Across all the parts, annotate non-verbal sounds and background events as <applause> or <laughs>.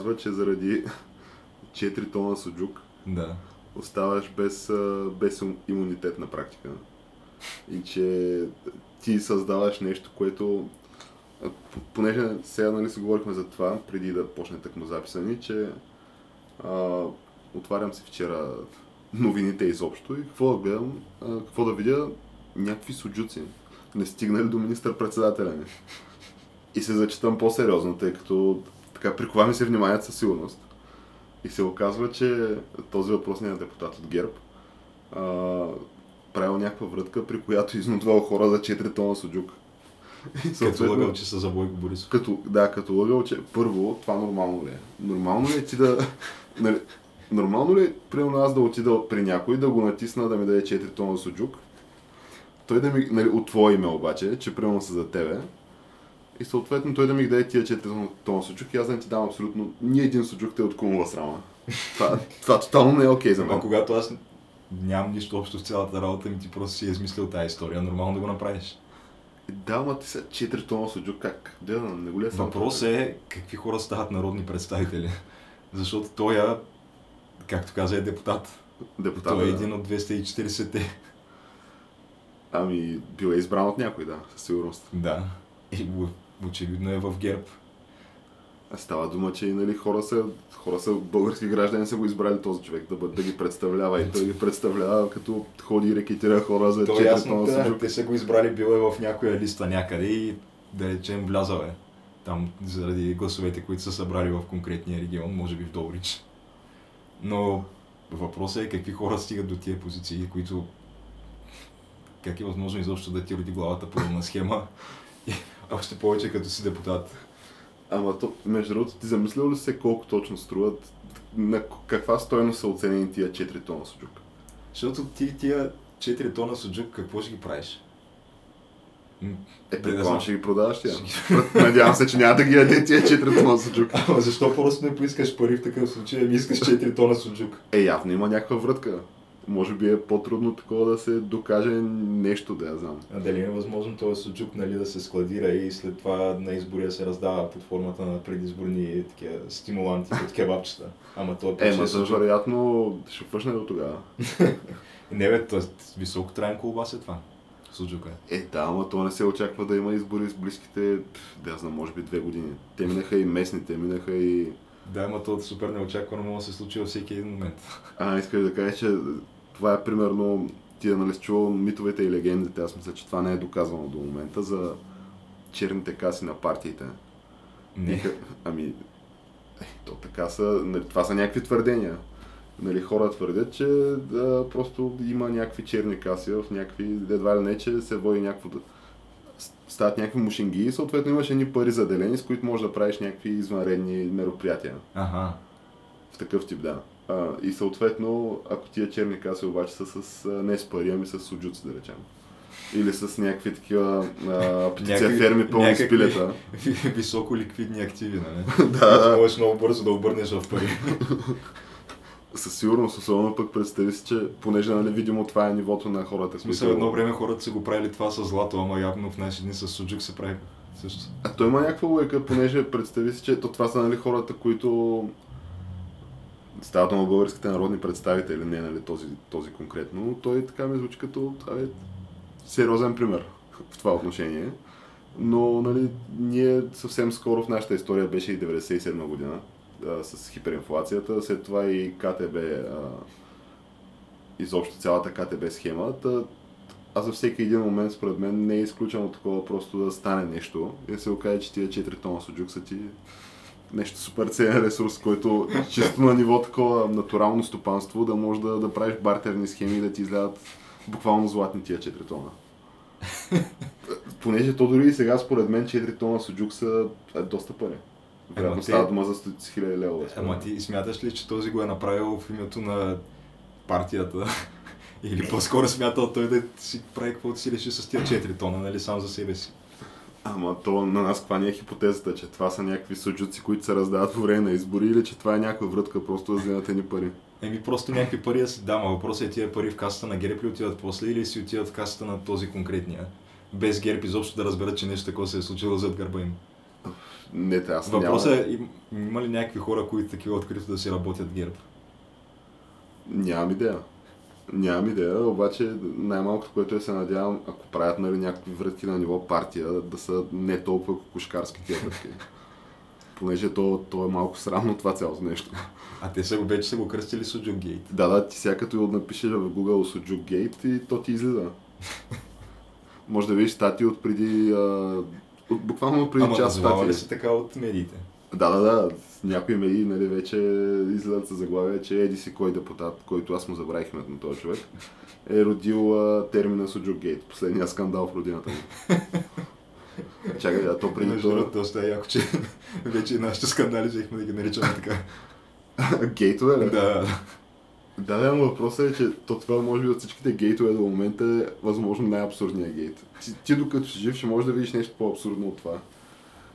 се оказва, че заради <laughs> 4 тона суджук Да. оставаш без, без им- имунитет на практика. И че ти създаваш нещо, което понеже сега нали си говорихме за това, преди да почне тъкмо записа ни, че а, отварям си вчера новините изобщо и какво да гледам, а, какво да видя, някакви суджуци. Не стигнали до министър-председателя ни. И се зачитам по-сериозно, тъй като така прикова ми се вниманието със сигурност. И се оказва, че този въпросният депутат от ГЕРБ а, правил някаква врътка, при която изнудвал хора за 4 тона суджук. Като лъгал, че са за Бойко Борисов. като, да, като лъгал, че първо, това нормално ли е? Нормално ли е ти да... <laughs> Нали, нормално ли е, примерно аз да отида при някой, да го натисна да ми даде 4 тона суджук, той да ми, нали, от твое име обаче, че примерно са за тебе, и съответно той да ми даде тия 4 тона- суджук и аз не ти дам абсолютно ни един суджук, те от кумова срама. Това, това тотално не е окей за Ама мен. когато аз нямам нищо общо с цялата работа ми, ти просто си е измислил тази история, нормално да го направиш. Да, ама ти са 4 тона суджук, как? Да, не го ли е? Въпрос е какви хора стават народни представители. <laughs> Защото той, е, както каза, е депутат. Депутат, той е да. един от 240-те. Ами, бил е избран от някой, да, със сигурност. Да. И очевидно е в ГЕРБ. А Става дума, че и нали, хора, са, хора са български граждани са го избрали този човек да, бъде, да ги представлява и той ги представлява като ходи и рекетира хора за То е 4 ясно, да, суджук. те са го избрали, бил е в някоя листа някъде и да речем влязал е. Там заради гласовете, които са събрали в конкретния регион, може би в Добрич. Но въпросът е какви хора стигат до тия позиции, които как е възможно изобщо да ти роди главата подобна схема още повече като си депутат. Ама то, между другото, ти замислил ли се колко точно струват, на каква стойност са оценени тия 4 тона суджук? Защото ти тия 4 тона суджук, какво ще ги правиш? Е, да предполагам, ще ги продаваш тия. Надявам се, че няма да ги яде тия 4 тона суджук. Ама защо просто не поискаш пари в такъв случай, ами искаш 4 тона суджук? Е, явно има някаква врътка. Може би е по-трудно такова да се докаже нещо, да я знам. А дали е възможно този суджук нали, да се складира и след това на избори да се раздава под формата на предизборни такива стимуланти от кебабчета? Ама то Е, е суджук. вероятно ще фъшне до тогава. <laughs> Не бе, т.е. високо траен колбас е това. Суджука. Е, да, ама то не се очаква да има избори с близките, да знам, може би две години. Те минаха и местните, минаха и... Да, ама то супер неочаквано може да се случи във всеки един момент. А, искаш да кажа, че това е примерно, ти нали си чувал митовете и легендите, аз мисля, че това не е доказано до момента за черните каси на партиите. Не. Иха- Ами, е, то така са, нали, това са някакви твърдения. Нали, хора твърдят, че да, просто има някакви черни каси в някакви, едва ли не, че се води някакво... Стават някакви мушинги и съответно имаш едни пари заделени, с които можеш да правиш някакви извънредни мероприятия. Ага. В такъв тип, да. А, и съответно, ако тия черни каси обаче са с, не с пари, ами с суджуци, да речем. Или с някакви такива а, птици Някакви- ферми пълни с пилета. <laughs> Високо ликвидни активи, нали? да. Можеш много бързо да обърнеш в пари. Със сигурност, особено пък представи си, че понеже нали, видимо това е нивото на хората, В смисъл, едно време хората са го правили това с злато, ама явно в наши дни с суджук се прави също. А той има някаква лойка, понеже представи си, че то това са нали, хората, които стават на българските народни представители, не нали, този, този конкретно, но той така ми звучи като абе, сериозен пример в това отношение. Но нали, ние съвсем скоро в нашата история беше и 97 година а, с хиперинфлацията, след това и КТБ, а, изобщо цялата КТБ схема. Та, а за всеки един момент, според мен, не е изключено такова просто да стане нещо и да се окаже, че тия 4 тона суджук са ти нещо супер ценен ресурс, който чисто на ниво такова натурално стопанство да можеш да, да правиш бартерни схеми и да ти излядат буквално златни тия 4 тона. Понеже то дори и сега според мен 4 тона суджук са е, доста пари. Вероятно става дума за 100 000 лева. Ама ти смяташ ли, че този го е направил в името на партията? <laughs> Или по-скоро смятал той да си прави каквото си реши с тия 4 тона, нали, сам за себе си? Ама то на нас каква ни е хипотезата, че това са някакви суджуци, които се раздават по време на избори или че това е някаква врътка просто да вземат едни пари. Еми просто някакви пари да си дам, а въпросът е тия пари в касата на ГЕРБ ли отиват после или си отиват в касата на този конкретния? Без ГЕРБ изобщо да разберат, че нещо такова се е случило зад гърба им. Не, аз Въпросът няма, е, им- има ли някакви хора, които такива открито да си работят ГЕРБ? нямам идея. Нямам идея, обаче най-малкото, което е се надявам, ако правят нали, някакви врътки на ниво партия, да са не толкова кукушкарски тия врътки. Понеже то, то е малко срамно това цялото нещо. А те са го вече са го кръстили Суджук Гейт. Да, да, ти сега като напишеш в Google Sujuk Gate и то ти излиза. Може да видиш статии от преди, а, от, буквално преди Ама час назовава ли статии. се така от медиите? Да, да, да. Някои медии нали, вече излизат със заглавие, че еди си кой депутат, който аз му забравих името на този човек, е родил а, термина Суджук Гейт, последния скандал в родината му. <laughs> Чакай, а то преди това... доста е яко, че <laughs> вече и нашите скандали взехме да ги наричаме така. <laughs> Гейтове, ли? да, Да, да, но въпросът е, че то това може би от всичките гейтове до момента е възможно най-абсурдният гейт. Ти, ти докато си жив ще можеш да видиш нещо по-абсурдно от това.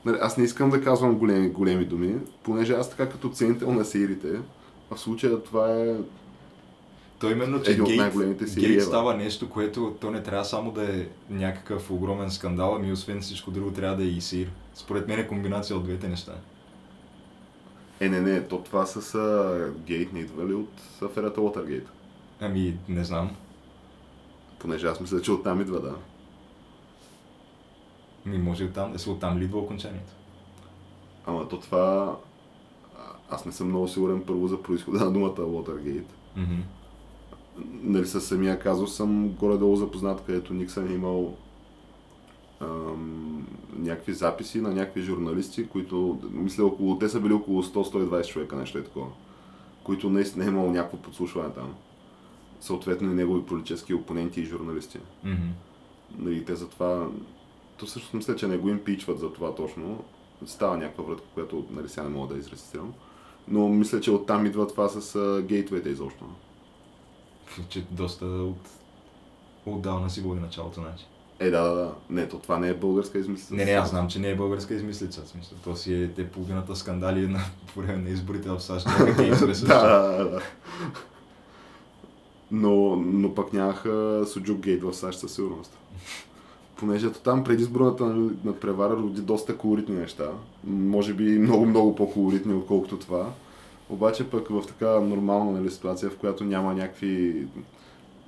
Нали, аз не искам да казвам големи, големи думи, понеже аз така като ценител на сериите, в случая това е... То именно, че Един гейт, най-големите серии гейт става нещо, което то не трябва само да е някакъв огромен скандал, ами освен всичко друго трябва да е и сир. Според мен е комбинация от двете неща. Е, не, не, то това с а, гейт не идва ли от аферата Watergate? Ами, не знам. Понеже аз мисля, че оттам идва, да. Ми може и оттам, е, оттам ли идва окончанието? Ама то това... Аз не съм много сигурен първо за происхода на думата Watergate. Мгм. нали, със самия казус съм горе-долу запознат, където Никсън е имал ам, някакви записи на някакви журналисти, които, мисля, около, те са били около 100-120 човека, нещо е такова, които наистина е имало някакво подслушване там. Съответно и негови политически опоненти и журналисти. Мгм. Нали, те затова... То всъщност мисля, че не го импичват за това точно. Става някаква врътка, която нали, сега не мога да изрецитирам. Но мисля, че оттам идва това с а, гейтовете изобщо. <laughs> Че доста от... Отдавна си води началото, значи. Е, да, да, да. Не, то това не е българска измислица. Не, не, аз знам, че не е българска измислица. в Смисъл, то си е те половината скандали на <laughs> по време на изборите в САЩ. <laughs> Да, да, да. Но, но пък нямаха Суджук Гейт в САЩ със сигурност. Понеже там предизборната надпревара роди доста колоритни неща. Може би много, много по-колоритни, отколкото това. Обаче пък в така нормална нали, ситуация, в която няма някакви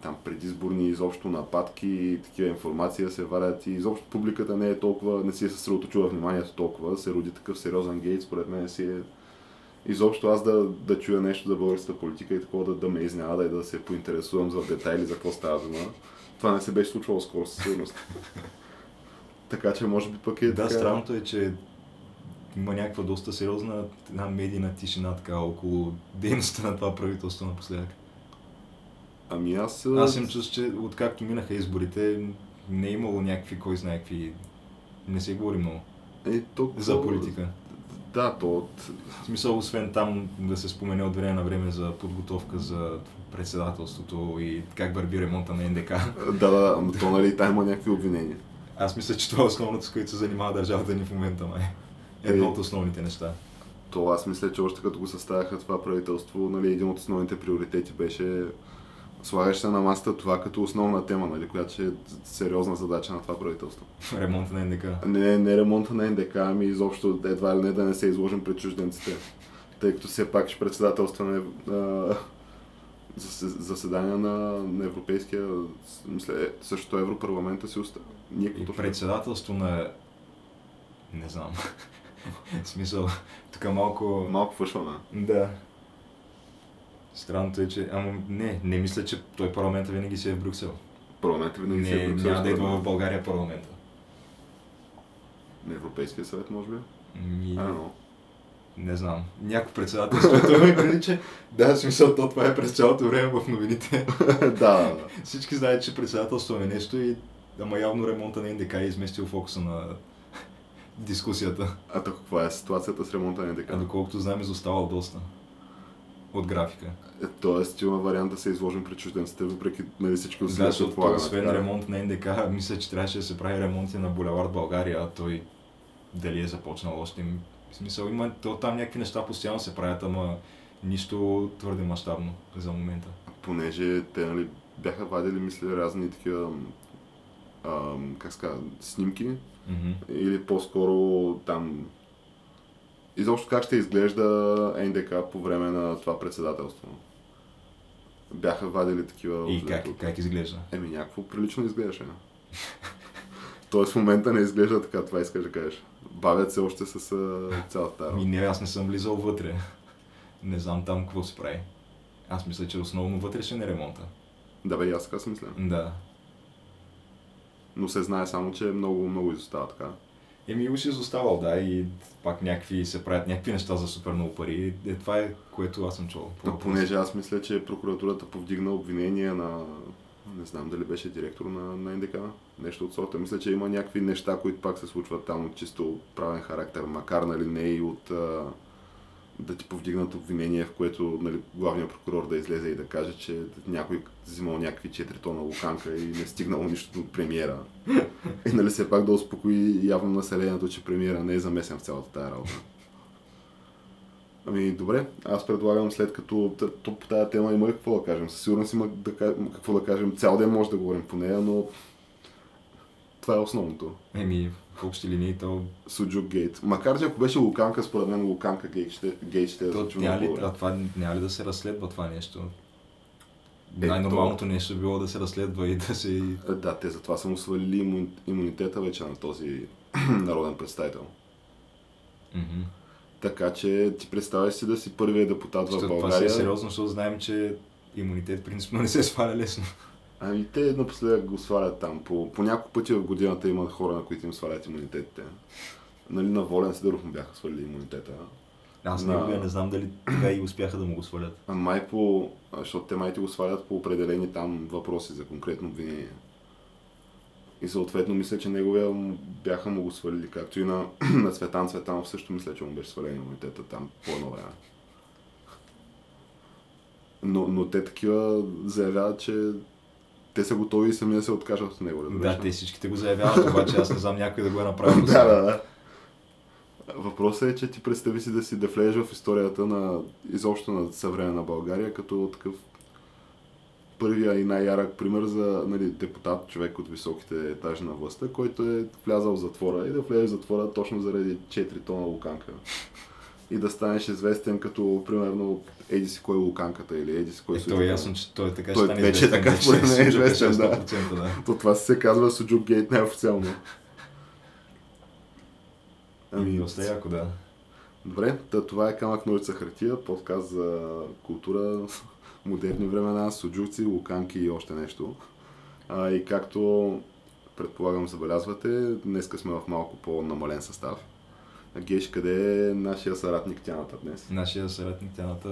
там предизборни изобщо нападки и такива информации да се варят и изобщо публиката не е толкова, не си е съсредоточила вниманието толкова, се роди такъв сериозен гейт, според мен си е изобщо аз да, да чуя нещо за българската политика и такова да, да ме изненада и да се поинтересувам за детайли за какво става дума. Това не се беше случвало скоро със сигурност. <laughs> така че може би пък е Да, така... странното е, че има някаква доста сериозна една медийна тишина така около дейността на това правителство напоследък. Ами аз... Аз им чувствам, че откакто минаха изборите, не е имало някакви, кой знае какви... Не се говори много е, то, за политика. Да, то от... В смисъл, освен там да се спомене от време на време за подготовка за председателството и как върви ремонта на НДК. <laughs> Да, да, да, но то нали там има някакви обвинения. Аз мисля, че това е основното, с което се занимава държавата ни в момента, май. Едно от основните неща. То аз мисля, че още като го съставяха това правителство, нали, един от основните приоритети беше слагаш се на масата това като основна тема, нали, която ще е сериозна задача на това правителство. Ремонта на НДК. Не, не ремонта на НДК, ами изобщо едва ли не да не се изложим пред чужденците. Тъй като все пак ще председателстваме а, зас- заседания на, на Европейския, мисля, е, също Европарламента си остава. Ние И точно- председателство на... Не знам. <laughs> В смисъл, тук малко... Малко фъшване. Да. Странното е, че... Ама не, не мисля, че той парламента винаги си е в Брюксел. Парламентът винаги си е Не, Брюксел, няма да идва в България парламента. На Европейския съвет, може би? Ми... А, но. Не знам. Някой председателство. Той ме прилича. Да, в смисъл, то това е през цялото време в новините. <laughs> да. Всички знаят, че председателство е нещо и ама явно ремонта на НДК е изместил фокуса на <laughs> дискусията. А то каква е ситуацията с ремонта на НДК? А доколкото знам, изоставал доста от графика. Тоест има вариант да се изложим пред чужденците, въпреки нали, всички Да, усилия, защото които полагаме. освен така. ремонт на НДК, <laughs> мисля, че трябваше да се прави ремонти на булевард България, а той дали е започнал още. В смисъл, има то, там някакви неща постоянно се правят, ама нищо твърде мащабно за момента. Понеже те нали, бяха вадили, мисля, разни такива, ам, как ска, снимки, Мгм. или по-скоро там изобщо как ще изглежда НДК по време на това председателство. Бяха вадили такива... И как, как изглежда? Еми, някакво прилично изглеждаше. <laughs> Тоест в момента не изглежда така, това искаш да кажеш. Бавят се още с цялата Ми работа. не, аз не съм влизал вътре. Не знам там какво се прави. Аз мисля, че основно вътрешен е ремонта. Да бе, и аз така си мисля. Да. Но се знае само, че много, много изостава така. Еми, уж изоставал, да, и пак някакви се правят някакви неща за супер много пари. Е, това е, което аз съм чувал. по А въпроса. понеже аз мисля, че прокуратурата повдигна обвинения на не знам дали беше директор на, на НДК, нещо от сорта. Мисля, че има някакви неща, които пак се случват там от чисто правен характер, макар нали не и от а, да ти повдигнат обвинение, в което нали, главният прокурор да излезе и да каже, че някой взимал някакви 4 тона луканка и не стигнало нищо от премиера. И нали все пак да успокои явно населението, че премиера не е замесен в цялата тая работа. Ами добре, аз предлагам след като то по тази тема има ли какво да кажем. Със сигурност има да, ка- какво да кажем. Цял ден може да говорим по нея, но това е основното. Еми, в общи линии то... Суджук гейт. Макар че ако беше Луканка, според мен Луканка гейт ще, гейт ще е то звучи няма ли, а това няма ли да се разследва това нещо? Е, Най-нормалното нещо би било да се разследва и да се... Е, Да, те затова са му свалили имун- имунитета вече на този <clears throat> народен представител. Мгм. Така че ти представяш си да си първият депутат в Защото това си България. е сериозно, защото знаем, че имунитет принципно не се сваля лесно. Ами те напоследък го свалят там. По, по няколко пъти в годината има хора, на които им свалят имунитетите. Нали, на Волен Сидоров му бяха свалили имунитета. Аз На- неговия не знам дали така и успяха да му го свалят. А май по... Защото те май ти го свалят по определени там въпроси за конкретно обвинение. И съответно мисля, че неговия бяха му го свалили, както и на, <clears throat> на Цветан Цветанов също мисля, че му беше свален имунитета там по едно време. Но, но те такива заявяват, че те са готови и сами да се откажат от него. Да, разбираш ли? те всичките го заявяват, обаче аз не знам някой да го е направил. <laughs> да, да, да. Въпросът е, че ти представи си да си да влезеш в историята на изобщо на съвременна България, като такъв първия и най-ярък пример за нали, депутат, човек от високите етажи на властта, който е влязал в затвора и да влезе в затвора точно заради 4 тона луканка. И да станеш известен като, примерно, еди си кой е луканката или еди си кой Е, си то е ясно, че той е така Той ще стане вече така според мен е Суджук известен, да. 100%, да. То това се казва Суджук Гейт неофициално. Ами, доста яко, да. Добре, та това е Камък Ножица Хартия, подкаст за култура, <laughs> модерни времена, суджуци, луканки и още нещо. А, и както предполагам забелязвате, днеска сме в малко по-намален състав. А Геш, къде е нашия съратник Тяната днес? Нашия съратник Тяната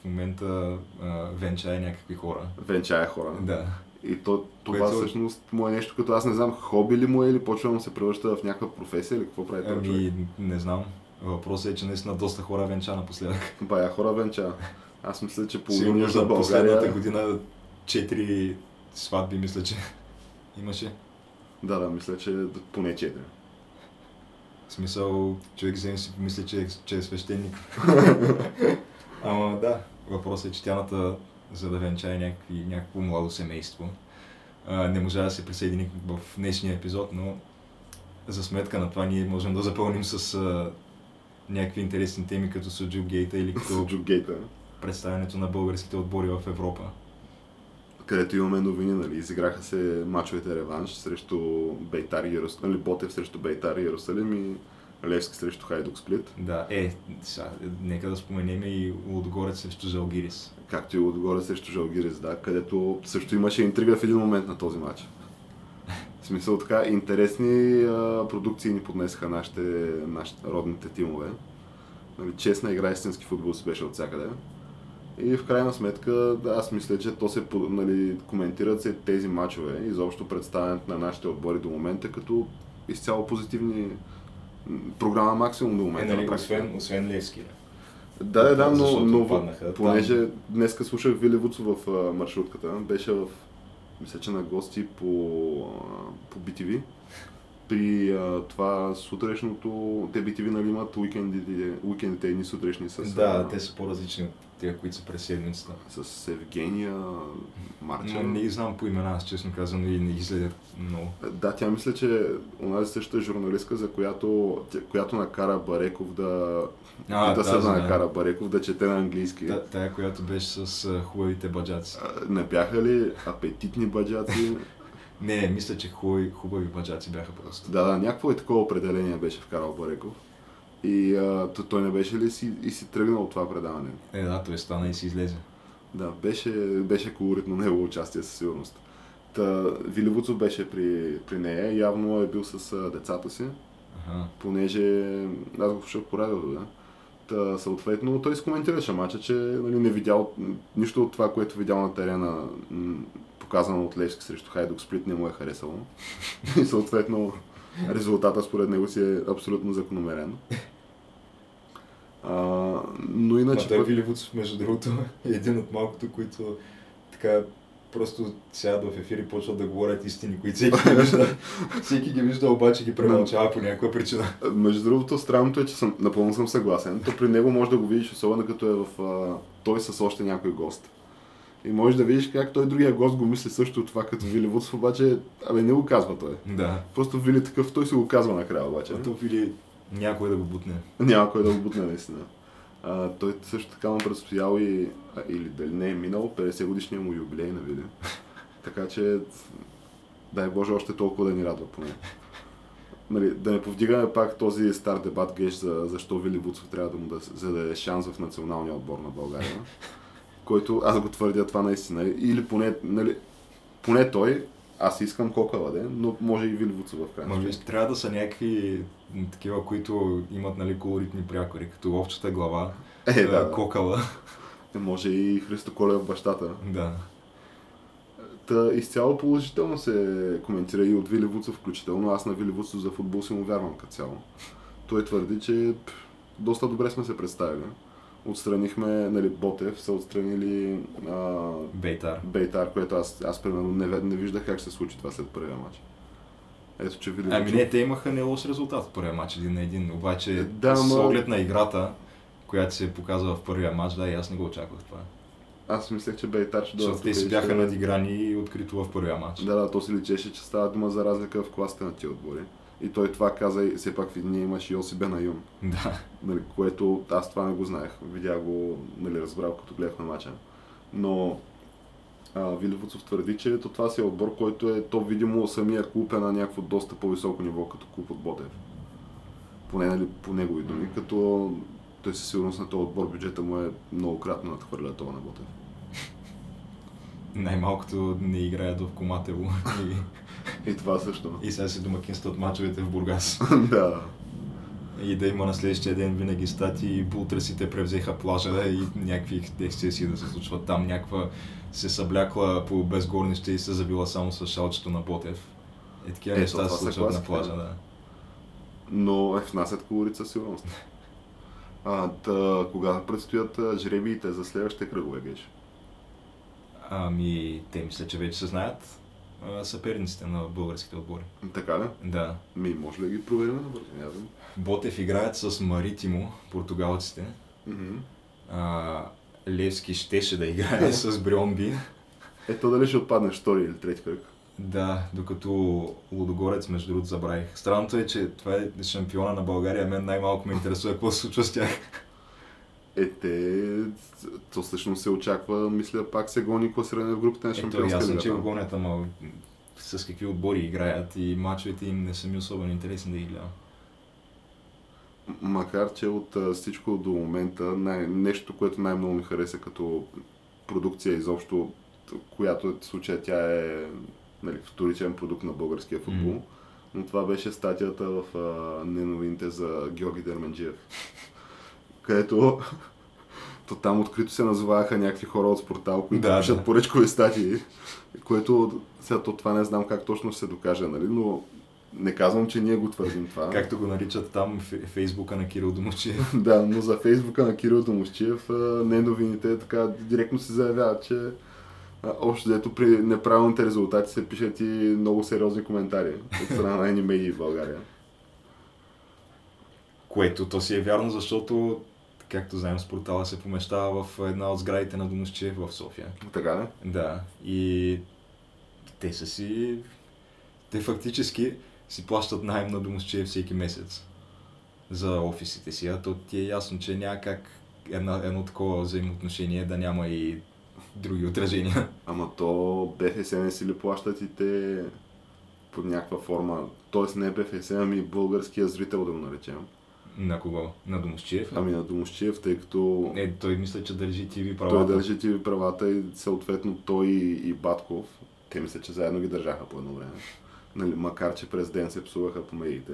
в момента а, венчае някакви хора. Венчая хора. Да. И то, това Което- всъщност му е нещо като аз не знам, хоби ли му е или почва да се превръща в някаква професия или какво прави този човек? Ами, не знам. Въпросът е, че наистина доста хора венча напоследък. Бая хора венча. Аз мисля, че половината за България... последната година четири сватби, мисля, че имаше. Да, да, мисля, че поне 4. В смисъл, човек вземе си помисли, че, е- че е свещеник. <laughs> Ама да, въпросът е, че тяната, за да венчае някакви, някакво младо семейство, а, не можа да се присъедини в днешния епизод, но за сметка на това ние можем да запълним с а, някакви интересни теми, като Суджу Гейта или <laughs> като Суджук Гейта. представянето на българските отбори в Европа. Където имаме новини, нали, изиграха се мачовете реванш срещу Бейтар и Иерусалим, нали, Ботев срещу Бейтар и Иерусалим и Левски срещу Хайдук Сплит, Да, е, сега, нека да споменем и Лудогорец срещу Жалгирис. както и отгоре срещу Жалгирис, да, където също имаше интрига в един момент на този матч. В смисъл така, интересни а, продукции ни поднесаха нашите, нашите родните тимове. Нали, честна игра, истински футбол си беше от всякъде. И в крайна сметка, аз мисля, че то се нали, коментират се тези матчове, изобщо представянето на нашите отбори до момента, като изцяло позитивни програма максимум до момента. Е, нали, освен, освен Левски. Да, да, да, но, но понеже там... днеска слушах Вили Вуцо в а, маршрутката, беше в, мисля, че на гости по, а, по BTV. При а, това сутрешното, те BTV нали имат уикендите, уикендите едни сутрешни с... Да, те са по-различни от тия, които са през седмицата. С Евгения, Марча. Не, не ги знам по имена, аз честно казвам, и не ги следят много. Да, тя мисля, че онази същата журналистка, за която, която накара Бареков да, а, да, се да, накара Бареков да чете на английски. Да, тая, която беше с хубавите баджаци. Не бяха ли апетитни баджаци? <laughs> не, мисля, че хубави, хубави баджаци бяха просто. Да, да, някакво е такова определение беше вкарал Бареков. И а, той не беше ли си, и си тръгнал от това предаване? Е, да, той стана и си излезе. Да, беше, беше колоритно негово участие със сигурност. Та, Виливуцов беше при, при нея, явно е бил с а, децата си, ага. понеже аз го слушах по радиото, да. Та, съответно, той изкоментираше мача, че нали, не видял нищо от това, което видял на терена, показано от Левски срещу Хайдук Сплит, не му е харесало. <laughs> И съответно, резултата според него си е абсолютно закономерен. А, но иначе... Матай пък... Виливуцов, между другото, е един от малкото, които така просто сядат в ефир и почват да говорят истини, които всеки ги вижда. <laughs> всеки ги вижда, обаче ги премълчава по някаква причина. Между другото, странното е, че съм, напълно съм съгласен. То при него може да го видиш, особено като е в а, той с още някой гост. И можеш да видиш как той другия гост го мисли също това като Вили Вудсов, обаче абе не го казва той. Да. Просто Вили такъв, той си го казва накрая обаче. А то Вили някой да го бутне. Някой да го бутне наистина. А, той също така му предстоял и, а, или дали не е минал, 50 годишния му юбилей на видео. така че, дай Боже, още толкова да ни радва поне. Нали, да не повдигаме пак този стар дебат геш за защо Вили Буцов трябва да му да, за да е шанс в националния отбор на България който аз го твърдя това наистина. Или поне, нали, поне той, аз искам Кокаладе, но може и Вилвуца в крайна Може трябва да са някакви такива, които имат нали, колоритни прякори, като овчата глава, е, да, кокала. Да. Може и Христо Колев бащата. Да. Та изцяло положително се коментира и от Вили Вуцов включително. Аз на Вили Вуцов за футбол си му вярвам като цяло. Той твърди, че доста добре сме се представили отстранихме, нали, Ботев, са отстранили а, Бейтар. Бейтар, което аз, аз примерно не, не виждах как ще се случи това след първия матч. Ето, че видим. Ами не, те имаха не лош резултат в първия матч, един на един, обаче да, с оглед на играта, която се показва в първия матч, да, и аз не го очаквах това. Аз мислех, че Бейтар ще дойде. те си бяха ще... надиграни открито в първия матч. Да, да, то си личеше, че става дума за разлика в класите на тия отбори. И той това каза и все пак в едни имаш Йоси Бенаюн. Да. Нали, което аз това не го знаех. Видях го, нали, разбрал като гледах на мача. Но а, Вилевуцов твърди, че то това си е отбор, който е то видимо самия клуб е на някакво доста по-високо ниво като клуб от Ботев. Поне нали, по негови думи, като той със сигурност на този отбор бюджета му е многократно надхвърля това на Ботев. Най-малкото не играят в Коматево. И това също. И сега си домакинстват мачовете в Бургас. <laughs> да. И да има на следващия ден винаги стати, бултресите превзеха плажа и някакви ексцесии да се случват там. Някаква се съблякла по безгорнище и се забила само с шалчето на Ботев. Е, такива е, неща се случват на плажа, да. Но е, внасят колорица сигурност. <laughs> А, та, кога предстоят жребиите за следващите кръгове, Геш? Ами, те мисля, че вече се знаят съперниците на българските отбори. Така ли? Да. Ми, може ли да ги проверим на бързо? Ботев играят с Маритимо, португалците. Mm-hmm. А, Левски щеше да играе <laughs> с Брионби. Ето дали ще отпаднеш втори или трети кръг? Да, докато Лудогорец, между другото, забравих. Странното е, че това е шампиона на България, мен най-малко ме интересува какво се случва с тях. Е, те, то всъщност се очаква, мисля, пак се гони класиране в групата на шампионска Ето, ясно, че го гонят, ама с какви отбори играят и мачовете им не са ми особено интересни да ги гледам. Макар, че от всичко до момента най- нещо, което най-много ми хареса като продукция изобщо, която в случая тя е нали, вторичен продукт на българския футбол, mm. но това беше статията в а, неновините за Георги Дерменджиев където <laughs> то там открито се назоваха някакви хора от спортал, които Да, пишат да. поръчкови статии, което сега то това не знам как точно ще се докаже, нали, но не казвам, че ние го твърдим това. Както го наричат там фейсбука на Кирил Домовчиев. <laughs> Да, но за фейсбука на Кирил Домощиев не новините така директно се заявяват, че общо дето при неправилните резултати се пишат и много сериозни коментари от страна на едни медии в България. Което то си е вярно, защото, както знаем, с портала се помещава в една от сградите на Домовчиев в София. Така ли? Да, и те са си... Те фактически си плащат найем на Домовчиев всеки месец за офисите си, а то ти е ясно, че няма как една, едно такова взаимоотношение да няма и други отражения. Ама то БФС не си ли плащат и те под някаква форма, т.е. не БФС, ами българския зрител да го наречем. На кого? На Домовчиев? Ами на Домощиев, тъй като Е, той мисля, че държи ТВ той правата. държи ти правата и съответно той и, и Батков, те мисля, че заедно ги държаха по едно време. Нали, макар, че през ден се псуваха по медиите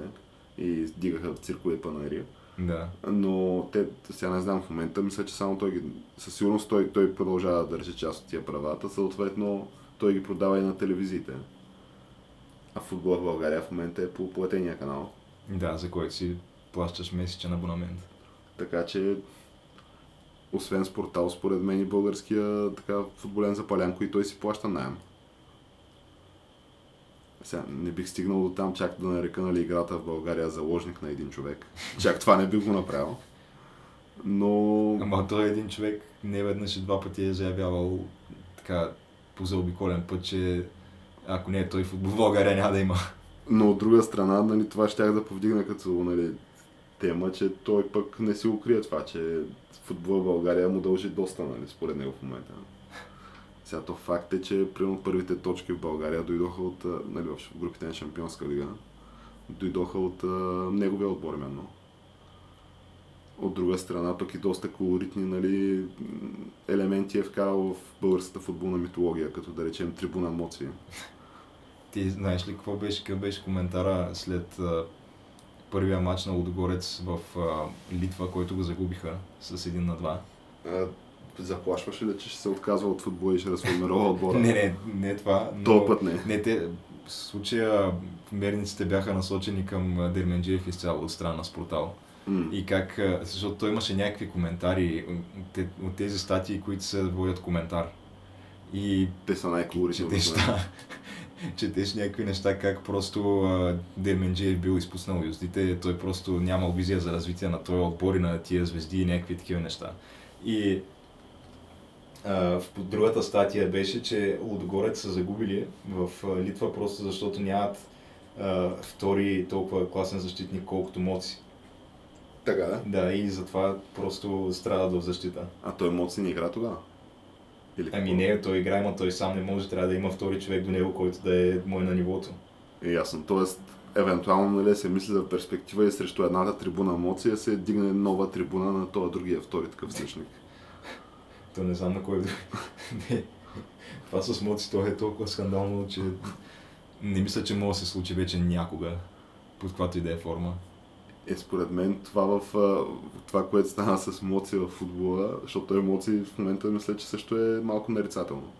и дигаха в циркови панаири. Да. Но те, сега не знам в момента, мисля, че само той ги, със сигурност той, той продължава да държи част от тия правата, съответно той ги продава и на телевизиите. А футбол в България в момента е по платения канал. Да, за който си плащаш месечен абонамент. Така че, освен спортал, според мен и българския така, футболен запалянко и той си плаща найем. Сега, не бих стигнал до там чак да нарека нали, играта в България заложник на един човек. <laughs> Чак това не бих го направил. Но... Ама той е един човек не веднъж и два пъти е заявявал така по заобиколен път, че ако не е той футбол в България няма да има. Но от друга страна, нали, това щях да повдигна като нали, тема, че той пък не си укрие това, че футбол в България му дължи доста, нали, според него в момента. Сега то факт е, че примерно първите точки в България дойдоха от, нали, в групите на Шампионска лига, дойдоха от а, неговия отбор именно. От друга страна, пък и доста колоритни нали, елементи е вкарал в българската футболна митология, като да речем трибуна Моци. Ти знаеш ли какво беше, беше коментара след първия матч на Лудогорец в а, Литва, който го загубиха с 1 на 2? А, заплашваш ли, че ще се отказва от футбола и ще разформирова отбора? <laughs> Не, не, не това. Но... Този път не. Не, те, в случая мерниците бяха насочени към Дерменджиев изцяло от страна на Спортал. И как, защото той имаше някакви коментари от, те- от тези статии, които се водят коментар. И Те са най-колоритни. да, <laughs> четеш някакви неща, как просто а, Дерменджиев бил изпуснал юздите, той просто нямал визия за развитие на този отбор и на тия звезди и някакви такива неща. И а, в другата статия беше, че Лудогорец са загубили в Литва просто защото нямат а, втори толкова класен защитник, колкото Моци. Така да. Да, и затова просто страдат в защита. А той Моци не игра тогава? Или Ами какво? не, той играе, но той сам не може, трябва да има втори човек до него, който да е мой на нивото. Е, ясно. Тоест, евентуално нали, се мисли за перспектива и срещу едната трибуна Моци да се дигне нова трибуна на този другия втори такъв същник. То не знам на кой не. Това с Моци, то е толкова скандално, че не мисля, че може да се случи вече някога, под каквато и да е форма. Е, според мен това в а, това, което стана с Моци в футбола, защото Моци в момента мисля, че също е малко нарицателно.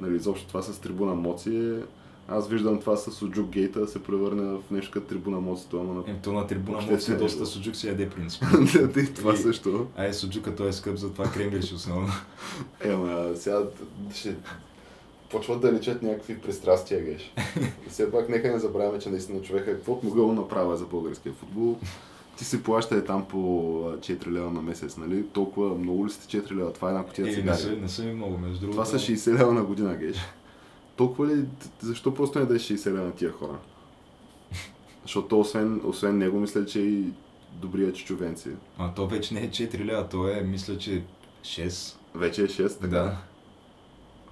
Нали, изобщо това с трибуна Моци е... Аз виждам това с Оджук Гейта да се превърне в нещо като трибуна Моци, това на... Е, то на трибуна Моци е доста суджук си яде принцип. <laughs> Да, това И- също. Ай, суджука той е скъп, затова кремвирш основно. Е, ма, сега ще почват да личат някакви пристрастия, геш. <laughs> Все пак нека не забравяме, че наистина човека каквото могъл направя за българския футбол. Ти си плаща е там по а, 4 лева на месец, нали? Толкова много ли сте 4 лева? Това е една кутия Е, не са, цигари. не са ми много, между другото. Това са 60 лева на година, геш. Толкова ли? Защо просто не дадеш 60 лева на тия хора? <laughs> Защото то, освен, освен него, мисля, че и добрия чичовенци. А то вече не е 4 лева, то е, мисля, че 6. Вече е 6, така. Да.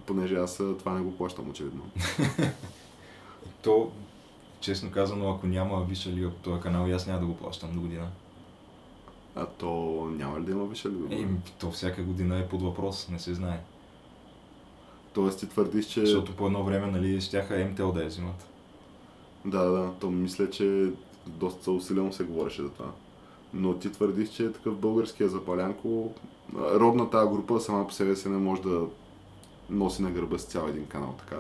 Понеже аз това не го плащам, очевидно. <laughs> То, честно казано, ако няма висша лига по този канал, и аз няма да го плащам до година. А то няма ли да има виша лига? Е, то всяка година е под въпрос, не се знае. Тоест ти твърдиш, че... Защото по едно време, нали, щяха МТЛ да я взимат. Да, да, то мисля, че доста усилено се говореше за това. Но ти твърдиш, че е такъв българския запалянко, а, родна тази група сама по себе си не може да носи на гърба си цял един канал, така.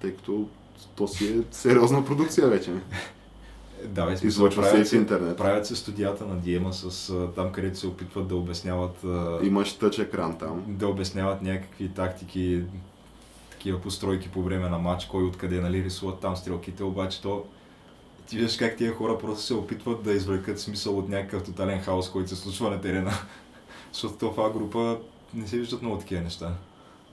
Тъй като то си е сериозна продукция вече. Да, бе, смисъл, се правят в интернет. Правят се студията на Диема с там, където се опитват да обясняват Имаш тъч екран там. да обясняват някакви тактики, такива постройки по време на матч, кой откъде нали, рисуват там стрелките, обаче то ти виждаш как тия хора просто се опитват да извлекат смисъл от някакъв тотален хаос, който се случва на терена. <laughs> Защото в това група не се виждат много такива неща.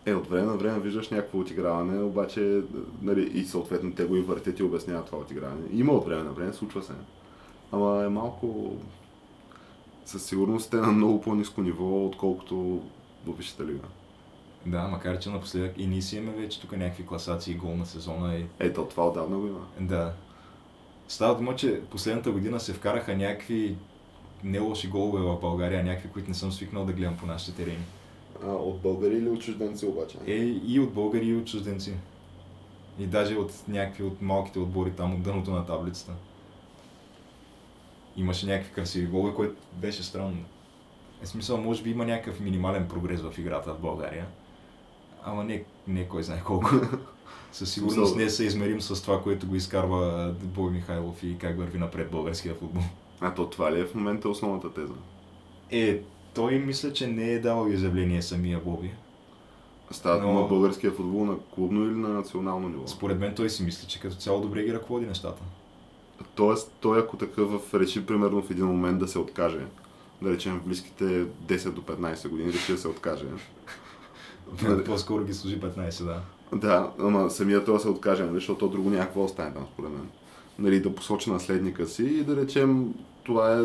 Е, от време на време виждаш някакво отиграване, обаче нали, и съответно те го и въртят и обясняват това отиграване. Има от време на време, случва се. Ама е малко... Със сигурност е на много по-низко ниво, отколкото в Висшата лига. Да, макар че напоследък и ние си имаме вече тук някакви класации гол на сезона и Ето, това отдавна го има. Да. Става дума, че последната година се вкараха някакви не лоши голове в България, някакви, които не съм свикнал да гледам по нашите терени. А, от българи или от чужденци обаче? Е, и от българи, и от чужденци. И даже от някакви от малките отбори там от дъното на таблицата. Имаше някакви красиви голове, което беше странно. Е смисъл, може би има някакъв минимален прогрес в играта в България. Ама не, не кой знае колко. <laughs> Със сигурност не се измерим с това, което го изкарва Бой Михайлов и как върви напред българския футбол. А то това ли е в момента основната теза? Е, той мисля, че не е давал изявление самия Боби. Става Но- дума българския футбол на клубно или на национално ниво? Според мен той си мисли, че като цяло добре ги ръководи нещата. Тоест, той ако такъв реши примерно в един момент да се откаже, да речем в близките 10 до 15 години, реши да се откаже. <laughs> По-скоро ги служи 15, да. Да, ама самият той се откаже, нали, защото то друго някакво остане там, според мен. Нали, да посочи наследника си и да речем, това е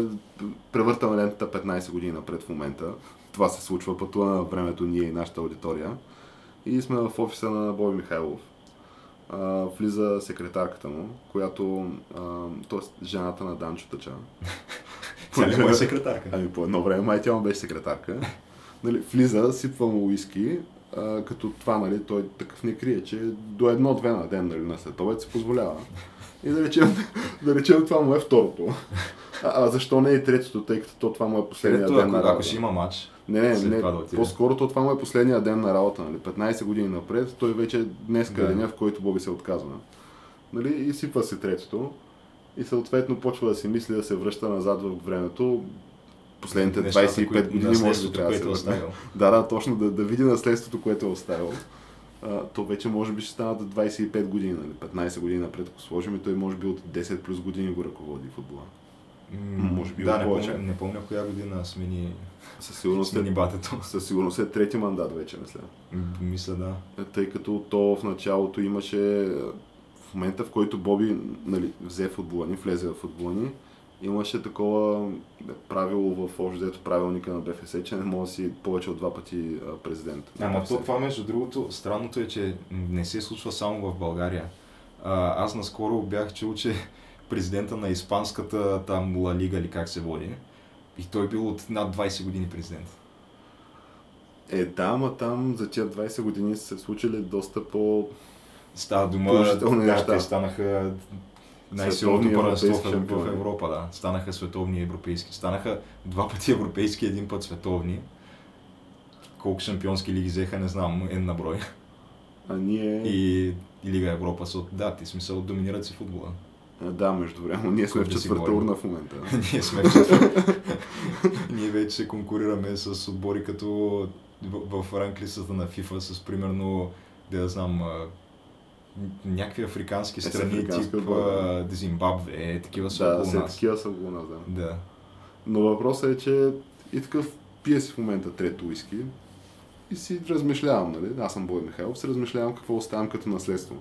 превъртаме лентата 15 години напред в момента. Това се случва, пътува на времето ние и нашата аудитория. И сме в офиса на Бой Михайлов. А, влиза секретарката му, която, т.е. жената на Данчо Тъча. <laughs> Тя ли му е секретарка? Ами по едно време май тя му беше секретарка. Нали, влиза, сипва му уиски, а, като това, нали, той такъв не крие, че до едно-две на ден нали, на световец се позволява. И да речем, да речем това му е второто. А, а защо не и третото, тъй като то това му е последния Ето, ден ако, на ако работа? ще има матч, Не, не, не, да по-скоро то това му е последния ден на работа, нали? 15 години напред, той вече днес Да. е деня, в който Боби се отказва. Нали? И сипва се третото. И съответно почва да си мисли да се връща назад в времето. Последните нещата, 25 които- години може да се е върне. оставил. Да, да, точно да, да види наследството, което е оставил. А, то вече може би ще станат 25 години, нали? 15 години напред, ако сложим и той може би от 10 плюс години го ръководи футбола. М, Може би да, не помня, не помня коя година смени, Със сигурност, смени е, батето. със сигурност е трети мандат вече, мисля. М, Мисля, да. тъй като то в началото имаше, е, в момента в който Боби нали, взе футбола ни, влезе в футбола ни, имаше такова е, правило в общо взето правилника на БФС, че не може да си повече от два пъти президент. Ама то, това между другото, странното е, че не се случва само в България. А, аз наскоро бях чул, че президента на испанската там Ла Лига или как се води, и той бил от над 20 години президент. Е, да, ама там за тия 20 години са се случили доста по... Става дума, да, те станаха най-силното първенство в. Европа, да. Станаха световни и европейски. Станаха два пъти европейски, един път световни. Колко шампионски лиги взеха, не знам, е на брой. А ние... И, и Лига Европа са от, да, ти смисъл доминират си футбола. Да, между време, ние сме в четвърта урна в момента. <laughs> Ние сме в четвърта. Ние вече се конкурираме с отбори като в, в ранглистата на FIFA с примерно, да знам, някакви африкански Е, страни, африкански тип да. Зимбабве, е, такива са Да, около нас. такива са около нас, да. Да. Но въпросът е, че и такъв пие си в момента трето уиски и си размишлявам, нали? Аз съм Бой Михайлов, си размишлявам какво оставям като наследство.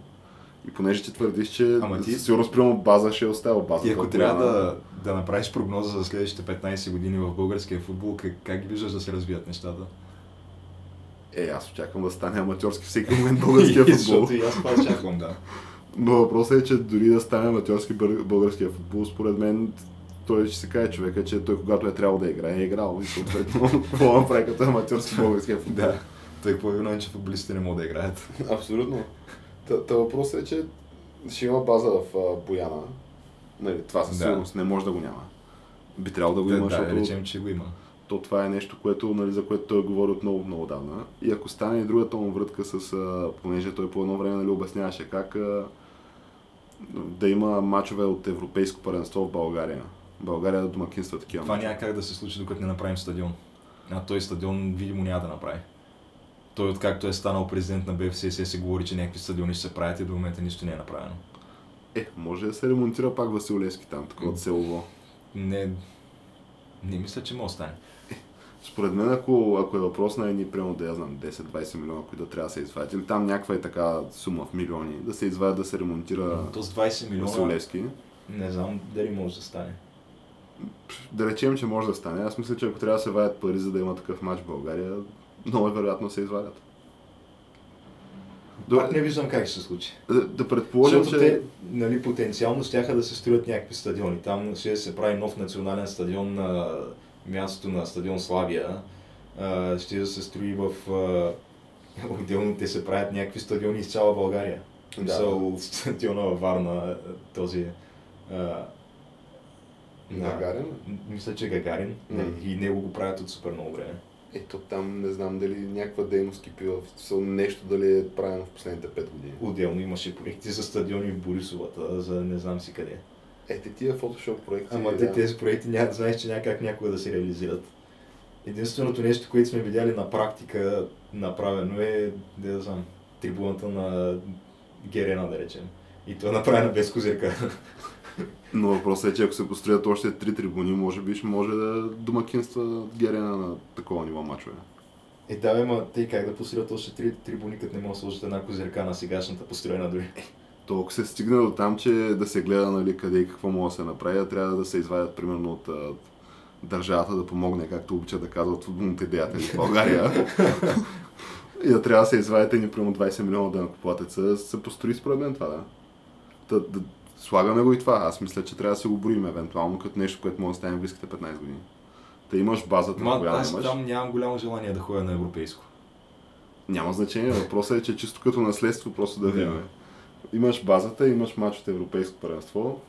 И понеже ти твърдиш, че Ама ти- сигурно спрямо база ще е оставил база. Ти ако трябва да, да направиш прогноза за следващите 15 години в българския футбол, как, как ги виждаш да се развият нещата? Е, аз очаквам да стане аматьорски всеки момент българския <laughs> футбол. И аз това очаквам, да. Но въпросът е, че дори да стане аматьорски българския футбол, според мен той ще се каже човека, че той когато е трябвало да играе, е играл. И съответно, <laughs> какво направи като аматьорски българския футбол? да. Той какво е виновен, че футболистите не могат да играят? <laughs> Абсолютно. Та, та въпросът е, че ще има база в а, Бояна. Нали, това със Да. сигурност не може да го няма. Би трябвало да го Да, има, да, защото речем, че го има. То това е нещо, което, нали, за което той говори от много, много давна. И ако стане и другата му врътка с, а, понеже той по едно време нали, обясняваше как а, да има мачове от европейско първенство в България. България да домакинства такива Това няма как да се случи, докато не направим стадион. А той стадион, видимо, няма да направи. Той, откакто е станал президент на БФСС, се говори, че някакви стадиони ще се правят и до момента нищо не е направено. Е, може да се ремонтира пак Васил Левски там, такова от селово. Не, не мисля, че може да стане. Според мен, ако, ако е въпрос на едни, примерно, да я знам, 10-20 милиона, които трябва да се извадят, или там някаква е така сума в милиони, да се извадят да се ремонтира То с 20 милиона, Васил Левски. не знам дали може да стане. Да речем, че може да стане. Аз мисля, че ако трябва да се вадят пари, за да има такъв матч в България, много е вероятно се извадят. Пак До, не виждам как ще се случи. да, да предположим, Защото че... те, нали, потенциално ще да се строят някакви стадиони. Там ще се прави нов национален стадион на мястото на стадион Славия. А, Ще да се строи в... а, <laughs> Отделно те се правят някакви стадиони из цяла България. Да. Мисъл, стадиона във Варна, този... а, на- Гагарин? Мисля, че Гагарин. М. И него го правят от супер много време. Ето там не знам дали някаква дейност кипи в смисъл, нещо дали е правено в последните 5 години. Отделно имаше проекти за стадиони в Борисовата, за не знам си къде. Ете тия фотошоп проекти. Ама да. те тези проекти няма, знаеш, че няма как някога да се реализират. Единственото нещо, което сме видяли на практика направено е, да я знам, трибуната на Герена, да речем. И то е направено без козирка. Но въпросът е, че ако се построят още три трибуни, може би ще може да домакинства Герена на такова ниво мачове. Е, да, ма, те как да построят още три трибуни, като не могат да сложат една козирка на сегашната построена дори. То ако се стигне до там, че да се гледа нали, къде и какво може да се направи, а трябва да се извадят примерно от а, държавата да помогне, както обичат да казват футболните деятели в България. и да трябва да се извадят ни примерно 20 милиона да накоплатеца, се построи според мен това, да. Та, да. Слагаме го и това. Аз мисля, че трябва да се го броим евентуално като нещо, което може да стане в близките 15 години. Та имаш базата, Ма, коя аз имаш. там нямам голямо желание да ходя на европейско. Няма значение. Въпросът е, че чисто като наследство просто да Да. видим. Имаш базата, имаш матч от Европейско първенство.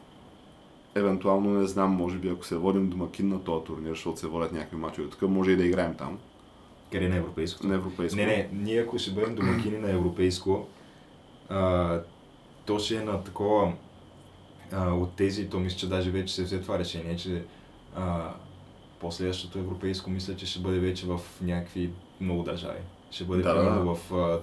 Евентуално не знам, може би ако се водим домакин на този турнир, защото се водят някакви мачове, тук може и да играем там, Къде на европейското? на европейско. Не, не, ние ако ще бъдем домакини на европейско, а, то ще е на такова а, от тези, то мисля, че даже вече се взе това решение, че а, последващото европейско мисля, че ще бъде вече в някакви много държави. Ще бъде Да, примерно да. в а,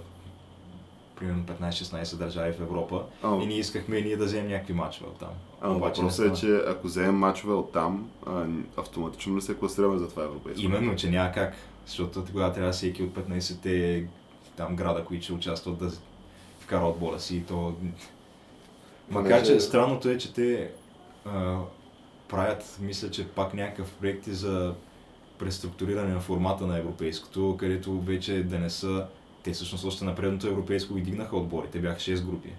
примерно 15-16 държави в Европа. А, И ние искахме и ние да вземем някакви мачове от там. а въпросът е, че ако вземем мачове от там, автоматично ли се класираме за това европейско? Именно, че няма как. Защото тогава трябва всеки от 15-те там града, които ще участват да вкара отбора си. И то... Макар, че странното е, че те а, правят, мисля, че пак някакъв проект за преструктуриране на формата на европейското, където вече да не са... Те всъщност още на предното европейско ги дигнаха отбори. Те бяха 6 групи.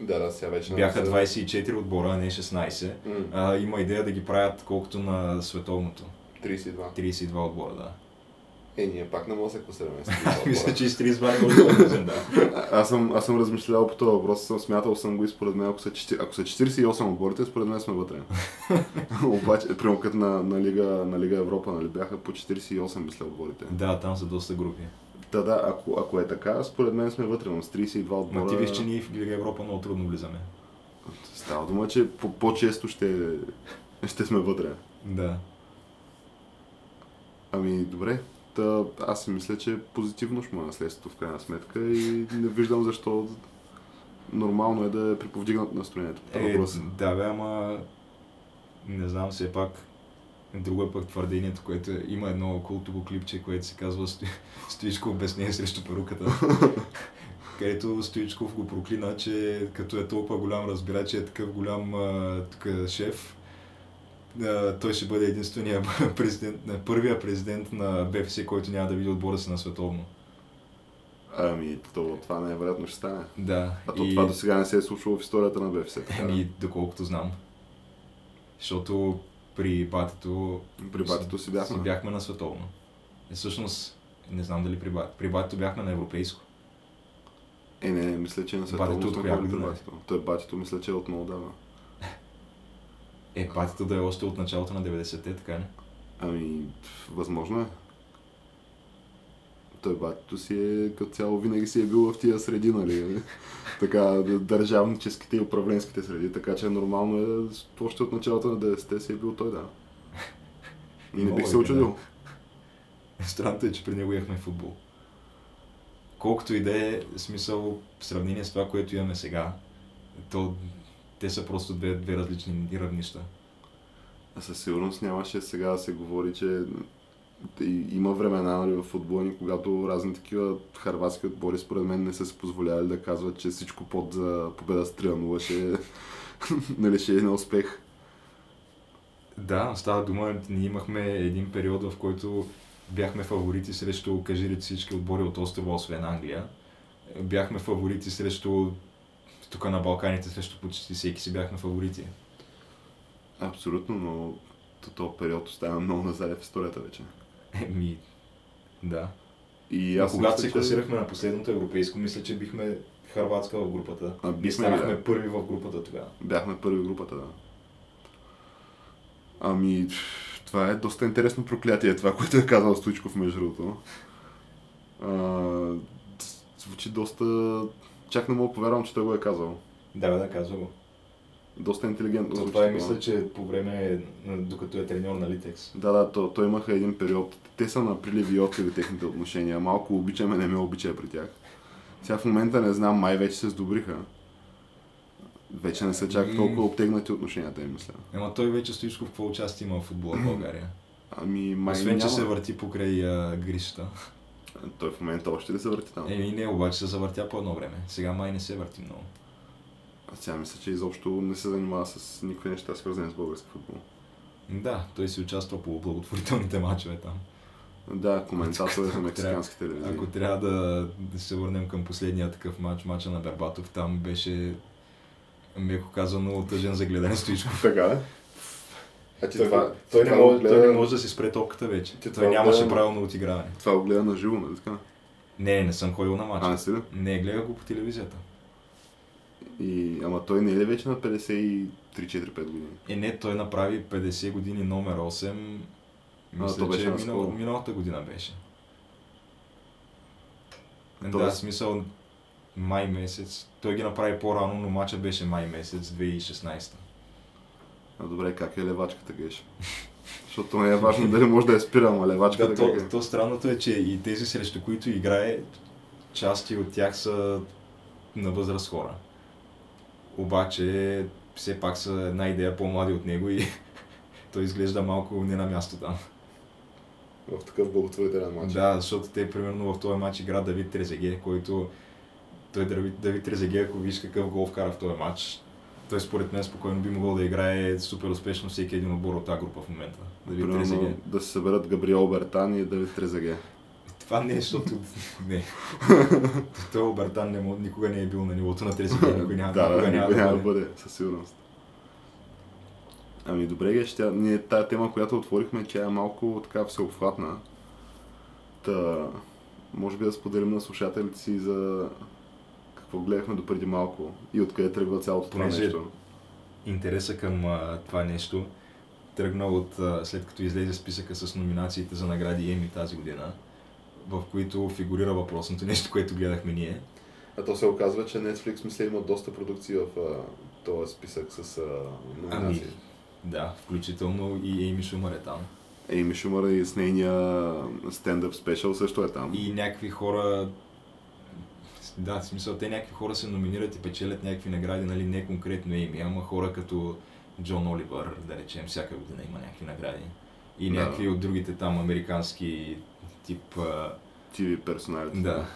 Да, да, сега вече... Бяха не са- 24 отбора, а не 16. М, А, има идея да ги правят колкото на световното. 32. 32 отбора, да. Е, ние пак не можем да се класираме с 32 <laughs> Мисля, че и с 32 <laughs> може да Аз съм, аз съм размишлял по този въпрос, съм смятал съм го и според мен, ако са, чети- ако са 48 отборите, според мен сме вътре. <laughs> Обаче, примерно като на, на, Лига, на Лига Европа, нали, бяха по 48, мисля, отборите. Да, там са доста групи. Да, да, ако, ако е така, според мен сме вътре, но с 32 отбора... Ма ти виж, че ние в Лига Европа много трудно влизаме. Става дума, че по- по-често ще, ще сме вътре. Да. Ами, добре. Та, аз си мисля, че позитивно ще му е наследството в крайна сметка и не виждам защо нормално е да е приповдигнат настроението. по Е, въпрос. да, бе, ама не знам, все пак друго е пък твърдението, което е, има едно култово клипче, което се казва Сто... Стоичко обяснение срещу перуката. <laughs> където Стоичков го проклина, че като е толкова голям разбира, че е такъв голям тук, шеф, а, той ще бъде единствения <laughs> президент, първия президент на БФС, който няма да види отбора си на световно. Ами, то, това най-вероятно ще стане. Да. А то това до сега не се е случвало в историята на БФС. Еми, доколкото знам. Защото при батето При батето си бяхме. си бяхме на световно. И всъщност, не знам дали при батето. При батето бяхме на европейско. Е, не, не, мисля, че е на световно Батето от коя година е? Той батето мисля, че е от много давна. Е, патито да е още от началото на 90-те, така ли? Ами, възможно е. Той батито си е като цяло винаги си е бил в тия среди, нали? <laughs> така, държавническите и управленските среди, така че нормално е още от началото на 90-те си е бил той, да. И не бих се очудил. <laughs> Странното е, че при него яхме футбол. Колкото и да е смисъл в сравнение с това, което имаме сега, то те са просто две, две различни равнища. А със сигурност нямаше сега да се говори, че има времена нали, в футбола когато разни такива харватски отбори според мен не са се позволявали да казват, че всичко под за победа с 3 ще, <laughs> нали, ще е на успех. Да, става дума, ние имахме един период, в който бяхме фаворити срещу, кажи всички отбори от острова, освен Англия. Бяхме фаворити срещу, тук на Балканите, срещу почти всеки си бяхме фаворити. Абсолютно, но този период остана много назад в историята вече. Еми, да. И аз когато се класирахме че... на последното европейско, мисля, че бихме Харватска в групата. А, бихме, и станахме да. първи в групата тогава. Бяхме първи в групата, да. Ами, това е доста интересно проклятие, това, което е казал Стоичков, между другото. звучи доста... Чак не мога повярвам, че той го е казал. Да, да, казва го. Доста интелигентно. То, това е, мисля, че по време, докато е треньор на Литекс. Да, да, то, то имаха един период. Те са на приливи и откриви техните отношения. Малко обичаме, не ме обича при тях. Сега в момента не знам, май вече се сдобриха. Вече не са чак толкова обтегнати отношенията, им мисля. Ема той вече в какво участие има в футбола в България? Ами, май Освен, няма. че се върти покрай а, гришата. Той в момента още ли се върти там? Еми не, обаче се завъртя по едно време. Сега май не се върти много. Аз сега мисля, че изобщо не се занимава с никакви неща, свързани с български футбол. Да, той си участва по благотворителните матчове там. Да, коментатор е за мексикански телевизии. Ако трябва да, да се върнем към последния такъв матч, матча на Бербатов, там беше меко казано, тъжен за гледане Стоичков. Така. А ти той, това, той, не може, гледа... той не може да си спре топката вече. Ти той нямаше гледа... правилно отиграване. Това го гледа на живо, нали така? Не, не съм ходил на матча. А, не си ли? Не, гледах го по телевизията. И... Ама той не е ли вече на 53-4-5 години? Е, не, той направи 50 години номер 8. Мисля, а, беше че минал, миналата година беше. То да, смисъл, май месец. Той ги направи по-рано, но мача беше май месец 2016. А добре, как е левачката геш? <laughs> Защото не е важно дали може да я спира, ама левачката да, то, е. то странното е, че и тези срещу които играе, части от тях са на възраст хора. Обаче все пак са една идея по-млади от него и <laughs> той изглежда малко не на място там. В такъв благотворителен матч. Да, защото те примерно в този матч игра Давид Трезеге, който той Давид, Давид Трезеге, ако виж какъв гол вкара в този матч, той според мен спокойно би могъл да играе супер успешно всеки един отбор от тази група в момента. Давид Трезеге. Да се съберат Габриел Бертан и Давид Трезеге. Това не е, защото... <laughs> не. Той Обертан не, никога не е бил на нивото на Трезеге, никой няма, да, никога няма, няма да бъде. със сигурност. Ами добре, ще, ние тая тема, която отворихме, че е малко така всеобхватна. Та, може би да споделим на слушателите си за какво гледахме до преди малко и откъде тръгва цялото това нещо. Интереса към а, това нещо тръгна от а, след като излезе списъка с номинациите за награди Еми тази година, в които фигурира въпросното нещо, което гледахме ние. А то се оказва, че Netflix мисля има доста продукции в а, този списък с а, номинации. Ами, да, включително и Ейми Шумър е там. Ейми Шумър и с нейния стендъп спешъл също е там. И някакви хора да, в смисъл, те някакви хора се номинират и печелят някакви награди, нали, не конкретно Ейми, ама хора като Джон Оливър, да речем, всяка година има някакви награди. И да. някакви от другите там американски тип... TV персонали. Да.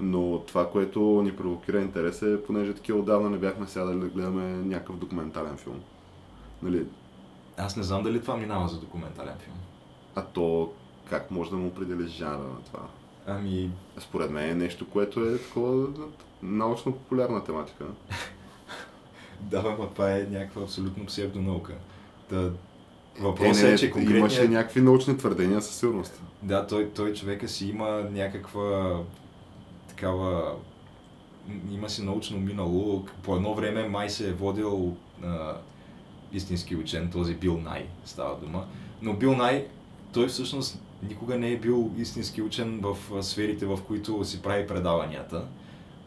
Но това, което ни провокира интерес е, понеже такива отдавна не бяхме сядали да гледаме някакъв документален филм. Нали? Аз не знам дали това минава за документален филм. А то как може да му определиш жанра на това? Ами... Според мен е нещо, което е такова научно-популярна тематика. <laughs> да, но това е някаква абсолютно псевдонаука. Та, въпросът е, е, че конкретния... Имаше някакви научни твърдения със сигурност. Да, той, той човека си има някаква такава... Има си научно минало. По едно време май се е водил а, истински учен, този Бил Най става дума. Но Бил Най, той всъщност никога не е бил истински учен в сферите, в които си прави предаванията.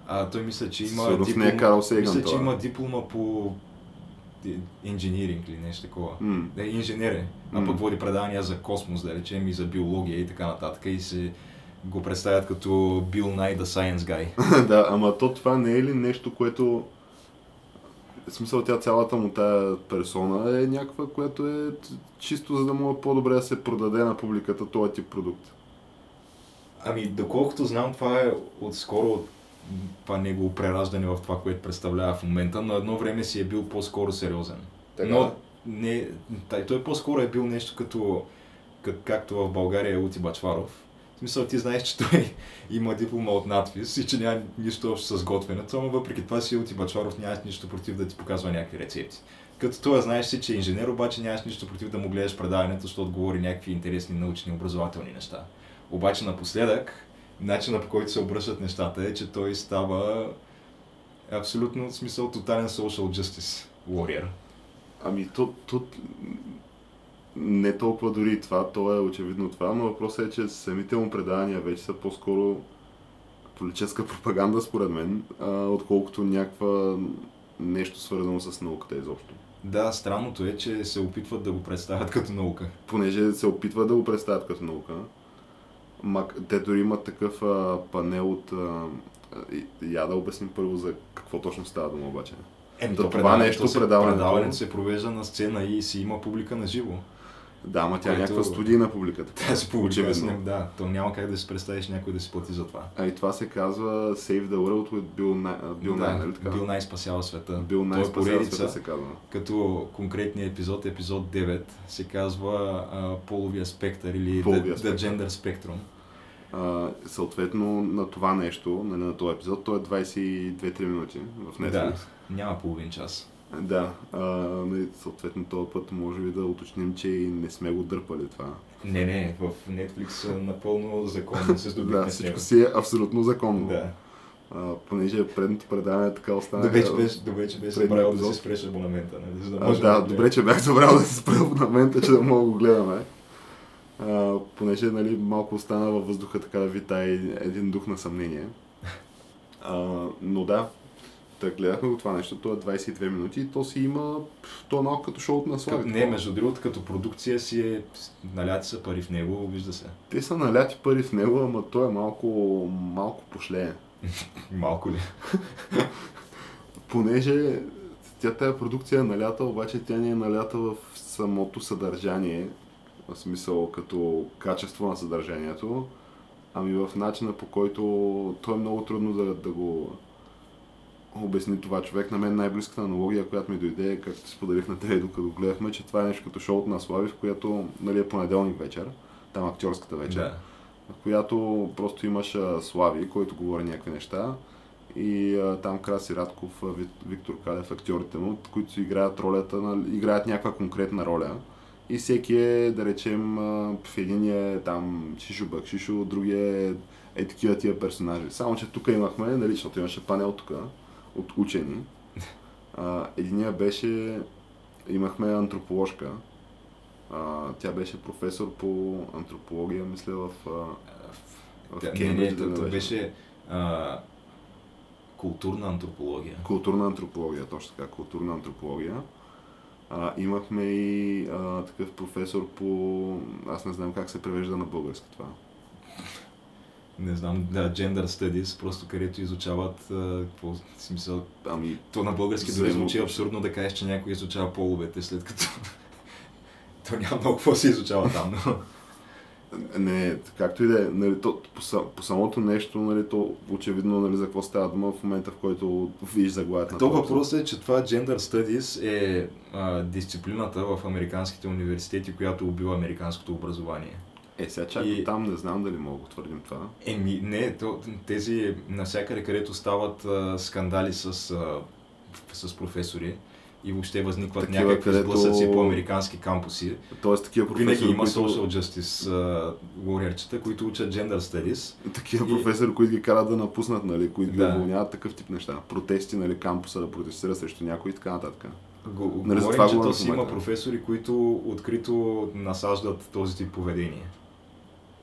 А, той мисля, че има Сигурно диплома, не е Карл Сейган мисля, че това. има диплома по инженеринг или нещо такова. М. Да, инженер е, а пък води предавания за космос, да речем, и за биология и така нататък. И се го представят като Бил Най, the Science Guy. <laughs> да, ама то това не е ли нещо, което... В смисъл тя цялата му тая персона е някаква, която е чисто за да му по-добре да се продаде на публиката този тип продукт. Ами, доколкото знам, това е отскоро от това негово прераждане в това, което представлява в момента, но едно време си е бил по-скоро сериозен. Така. Но не, тай, той по-скоро е бил нещо като, как, както в България е Ути Бачваров. В смисъл, ти знаеш, че той <laughs> има диплома от надпис и че няма нищо общо с готвенето, но въпреки това си Ути Бачваров нямаш нищо против да ти показва някакви рецепти. Като това знаеш си, че е инженер, обаче нямаш нищо против да му гледаш предаването, защото говори някакви интересни научни, образователни неща. Обаче напоследък, начинът по който се обръщат нещата е, че той става абсолютно в смисъл тотален social justice warrior. Ами, то, то не толкова дори и това, то е очевидно това, но въпросът е, че самите му предавания вече са по-скоро политическа пропаганда, според мен, а, отколкото някаква нещо свързано с науката изобщо. Да, странното е, че се опитват да го представят като наука. Понеже се опитват да го представят като наука, мак, те дори имат такъв а, панел от... А, я да обясним първо за какво точно става дума обаче. Еми, Да, то това нещо, предаването- предаването се провежда на сцена и си има публика на живо. Да, ама тя е някаква студийна публиката. Тя си публика, Очевидно. с- да, то няма как да си представиш някой да си плати за това. А и това се казва Save the World with Bill Nye, а, Bill Nye, нали така? Бил най спасява света. Бил Nye е спасява поредица, света се казва. като конкретният епизод, епизод 9, се казва а, половия спектър или Половия the, the спектър. Gender Spectrum. А, съответно на това нещо, нали, на този епизод, той е 22-3 минути в Netflix. Да, няма половин час. Да, а, нали, съответно този път може би да уточним, че и не сме го дърпали това. Не, не, в Netflix напълно законно се здобихме да, всичко си е абсолютно законно. Да. А, понеже предното предаване така остана. Добре, че беше, добре, че беше забравил да си спреш абонамента, нали? За да А, да, го добре, че бях забрал да се спра абонамента, че да мога да го гледаме. А, понеже нали, малко остана във въздуха така да витае един дух на съмнение. А, но да, да гледахме го това нещо, то е 22 минути и то си има, то е малко като шоуто на Слави. Не, между другото, като продукция си е, наляти са пари в него, вижда се. Те са наляти пари в него, ама той е малко, малко пошлее. <laughs> Малко ли? <laughs> Понеже тя тая продукция е налята, обаче тя не е налята в самото съдържание, в смисъл като качество на съдържанието, ами в начина по който то е много трудно да, да го обясни това човек. На мен най-близката аналогия, която ми дойде, както споделих на тебе, докато гледахме, че това е нещо като шоуто на Слави, в което нали, е понеделник вечер, там актьорската вечер Да. в която просто имаш Слави, който говори някакви неща и а, там Краси Радков, Виктор Калев, актьорите му, които играят ролята, на, играят някаква конкретна роля. И всеки е, да речем, в единия е там Шишо Бакшишо, другия е, е такива тия персонажи. Само, че тук имахме, нали, защото имаше панел тук от учени. А, единия беше, имахме антроположка, а, тя беше професор по антропология, мисля, в, а, в Да, не, Кембридж. не, дали то, то беше а, културна антропология. Културна антропология, точно така, културна антропология. А, имахме и а, такъв професор по... Аз не знам как се превежда на български това. Не знам, да, gender studies, просто където изучават, а, какво смисъл, Ами, то на български дори звучи абсурдно да кажеш, че някой изучава половете, след като <laughs> то няма много какво се изучава там, но... не, както и да е, нали, то, по, по, самото нещо, нали, то очевидно нали, за какво става дума в момента, в който видиш заглавието на То въпросът е, че това Gender Studies е а, дисциплината в американските университети, която убива американското образование. Е, сега чак И- там не знам дали мога да твърдим това. Еми, не, то, тези навсякъде, където стават а, скандали с, а, с професори и въобще възникват Такива, някакви където- сблъсъци по американски кампуси, Тоест такива винаги професори, има които, social justice а, warriorчета, които учат Gender Studies. такива И- професори, които ги карат да напуснат, нали, които Да. ги уволняват такъв тип неща. Протести, нали, кампуса да протестира срещу някой и така нататък. Го, Нали, говорим, че то си има професори, които открито насаждат този тип поведение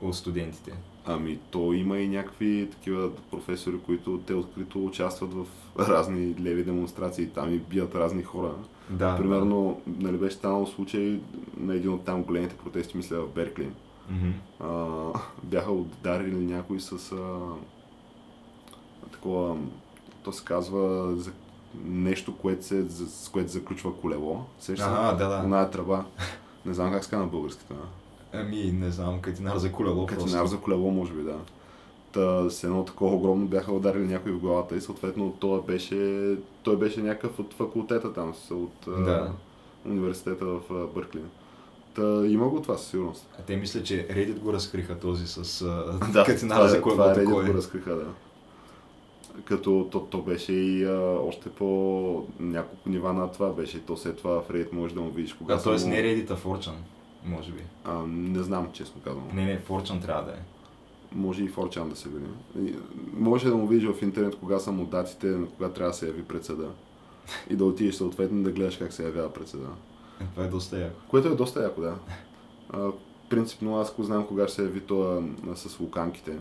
от студентите. Ами, то има и някакви такива професори, които те открито участват в <laughs> разни леви демонстрации, там и бият разни хора. Да. Примерно, нали беше станал случай на един от там големите протести, мисля, в Беркли. Мгм. А, <laughs> бяха ударили някой с а, такова, то се казва за нещо, което се, с което заключва колело. Сещаш се? Ага, да, да. Оная тръба. Не знам как се казва на български това. Ами, не знам, катинар за колело Катинар просто. за колело, може би, да. Та, с едно такова огромно бяха ударили някой в главата и съответно той беше, той беше някакъв от факултета там, от а, Да. университета в а, Бъркли. Та, има го това със сигурност. А те мисля, че Reddit го разкриха този с а, <laughs> <laughs> Да, катинара това, за е- колело. това е Reddit кой е. го разкриха, да. Като то, то беше и а, още по няколко нива над това беше. То след това в Reddit можеш да му видиш кога А, т.е. му- не Reddit, а Fortune, може би. а, не знам, честно казвам. Не, не, Fortune трябва да е. Може и 4chan да се види. Може да му видиш в интернет кога са му датите, на кога трябва да се яви пред съда. И да отидеш съответно да гледаш как се явява пред съда. <laughs> Това е доста яко. Което е доста яко, да. А, принципно аз го знам кога ще се яви това с луканките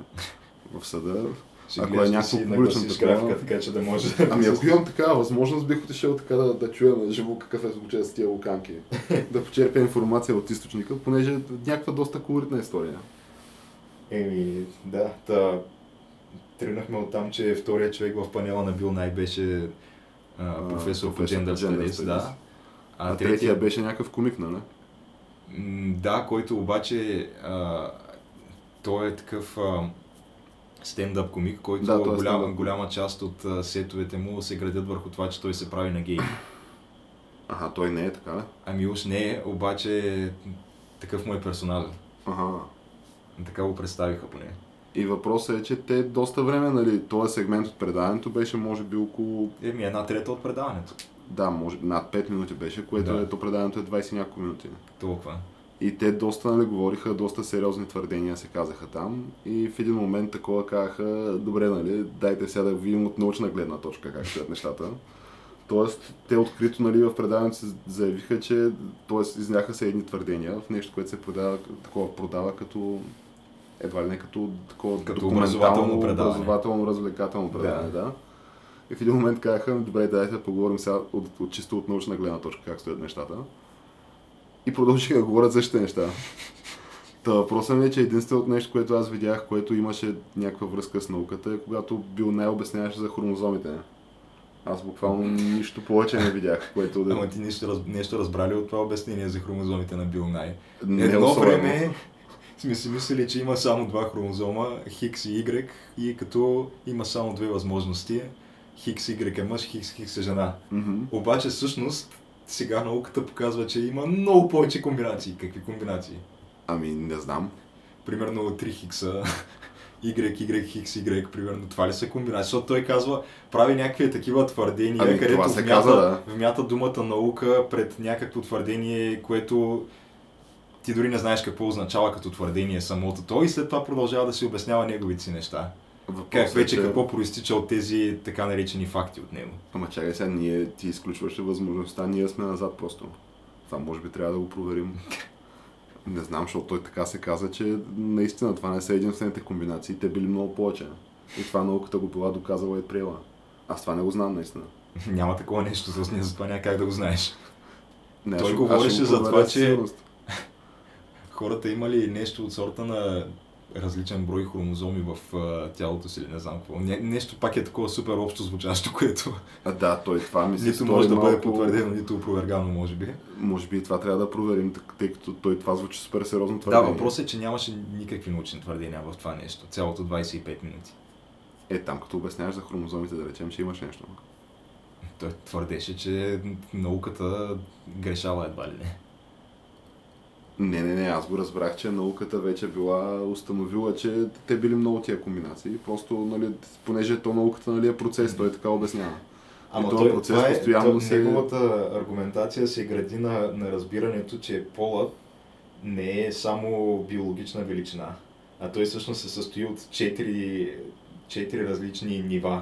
в съда. Ще Ако е някакво публично такова- така че да може да... Ами ако имам такава възможност, бих отишъл така да, да чуя на живо какъв е случая с тия луканки. <laughs> да почерпя информация от източника, понеже е някаква доста колоритна история. Еми, да, та... Тръгнахме от там, че вторият човек в панела на Бил Най беше а, А, професор по Gender Studies, да. А, третия беше някакъв комик, нали? Да, който обаче а, той е такъв а, стендъп комик, който Да, е голяма, стендъп. голяма част от сетовете му се градят върху това, че той се прави на гей. Ага, той не е така, ли? Ами уж не е, обаче такъв му е персонажа. Ага. Така го представиха поне. И въпросът е, че те доста време, нали, този сегмент от предаването беше може би около, Еми една трета от предаването. да, може, над 5 минути беше, което Да. е, то предаването е 20 и няколко минути. Толкова. И те доста, нали, говориха, доста сериозни твърдения се казаха там. И в един момент такова казаха, добре, нали, дайте сега да видим от научна гледна точка как стоят нещата. Тоест, те открито, нали, в предаването се заявиха, че, т.е. изняха се едни твърдения в нещо, което се продава, такова продава като едва ли не като такова Като образователно предаване. образователно, развлекателно предаване, да. И в един момент казаха, добре, дайте да поговорим сега от, от чисто от научна гледна точка как стоят нещата. И продължиха да говорят същите неща. Та въпросът ми е, че единственото нещо, което аз видях, което имаше някаква връзка с науката, е когато бил най-обясняваше за хромозомите. Аз буквално нищо повече не видях, което да... Ама ти нещо, раз, нещо разбрали от това обяснение за хромозомите на Бил Най. не Едно особено. време сме си мислили, че има само два хромозома, Хикс и Y, и като има само две възможности, Хикс и Y е мъж, Хикс, Хикс е жена. Мгм. Обаче всъщност сега науката показва, че има много повече комбинации. Какви комбинации? Ами, не знам. Примерно 3 хикса, <laughs> Y, Y, Хикс, Y, примерно. Това ли са комбинации? Защото той казва, прави някакви такива твърдения, Ами, където вмята, каза, да. вмята думата наука пред някакво твърдение, което ти дори не знаеш какво означава като твърдение самото то и след това продължава да си обяснява неговите си неща. Въпросът Как е, вече че- какво проистича от тези така наречени факти от него. Ама чакай сега, ние ти изключваше възможността, ние сме назад просто. Това може би трябва да го проверим. Не знам, защото той така се каза, че наистина това не са единствените комбинации, те били много повече. И това науката го била доказала и приела. Аз това не го знам наистина. <laughs> Няма такова нещо, с ние затова няма как да го знаеш. Не, Той аз ще- аз говореше за това, че-. <laughs> Хората имали нещо от сорта на различен брой хромозоми в а, тялото си или не знам какво. Не, нещо пак е такова супер общо звучащо, <laughs> което А, да, той това ми се нито може да бъде малко- потвърдено, нито опровергано, може би. Може би това трябва да проверим, тъй като той това звучи супер сериозно Да, твърдение. въпросът е, че нямаше никакви научни твърдения в това нещо. Цялото 25 минути. Е, там като обясняваш за хромозомите, да речем, че имаш нещо. Той твърдеше, че науката грешала едва ли не. Не, не, не, аз го разбрах, че науката вече била установила, че те били много тия комбинации. Просто, нали, понеже то науката нали, е процес, той така обяснява. Ама И този той, процес това е, постоянно то, се- неговата аргументация се гради на, на разбирането, че полът не е само биологична величина, а той всъщност се състои от четири, четири различни нива.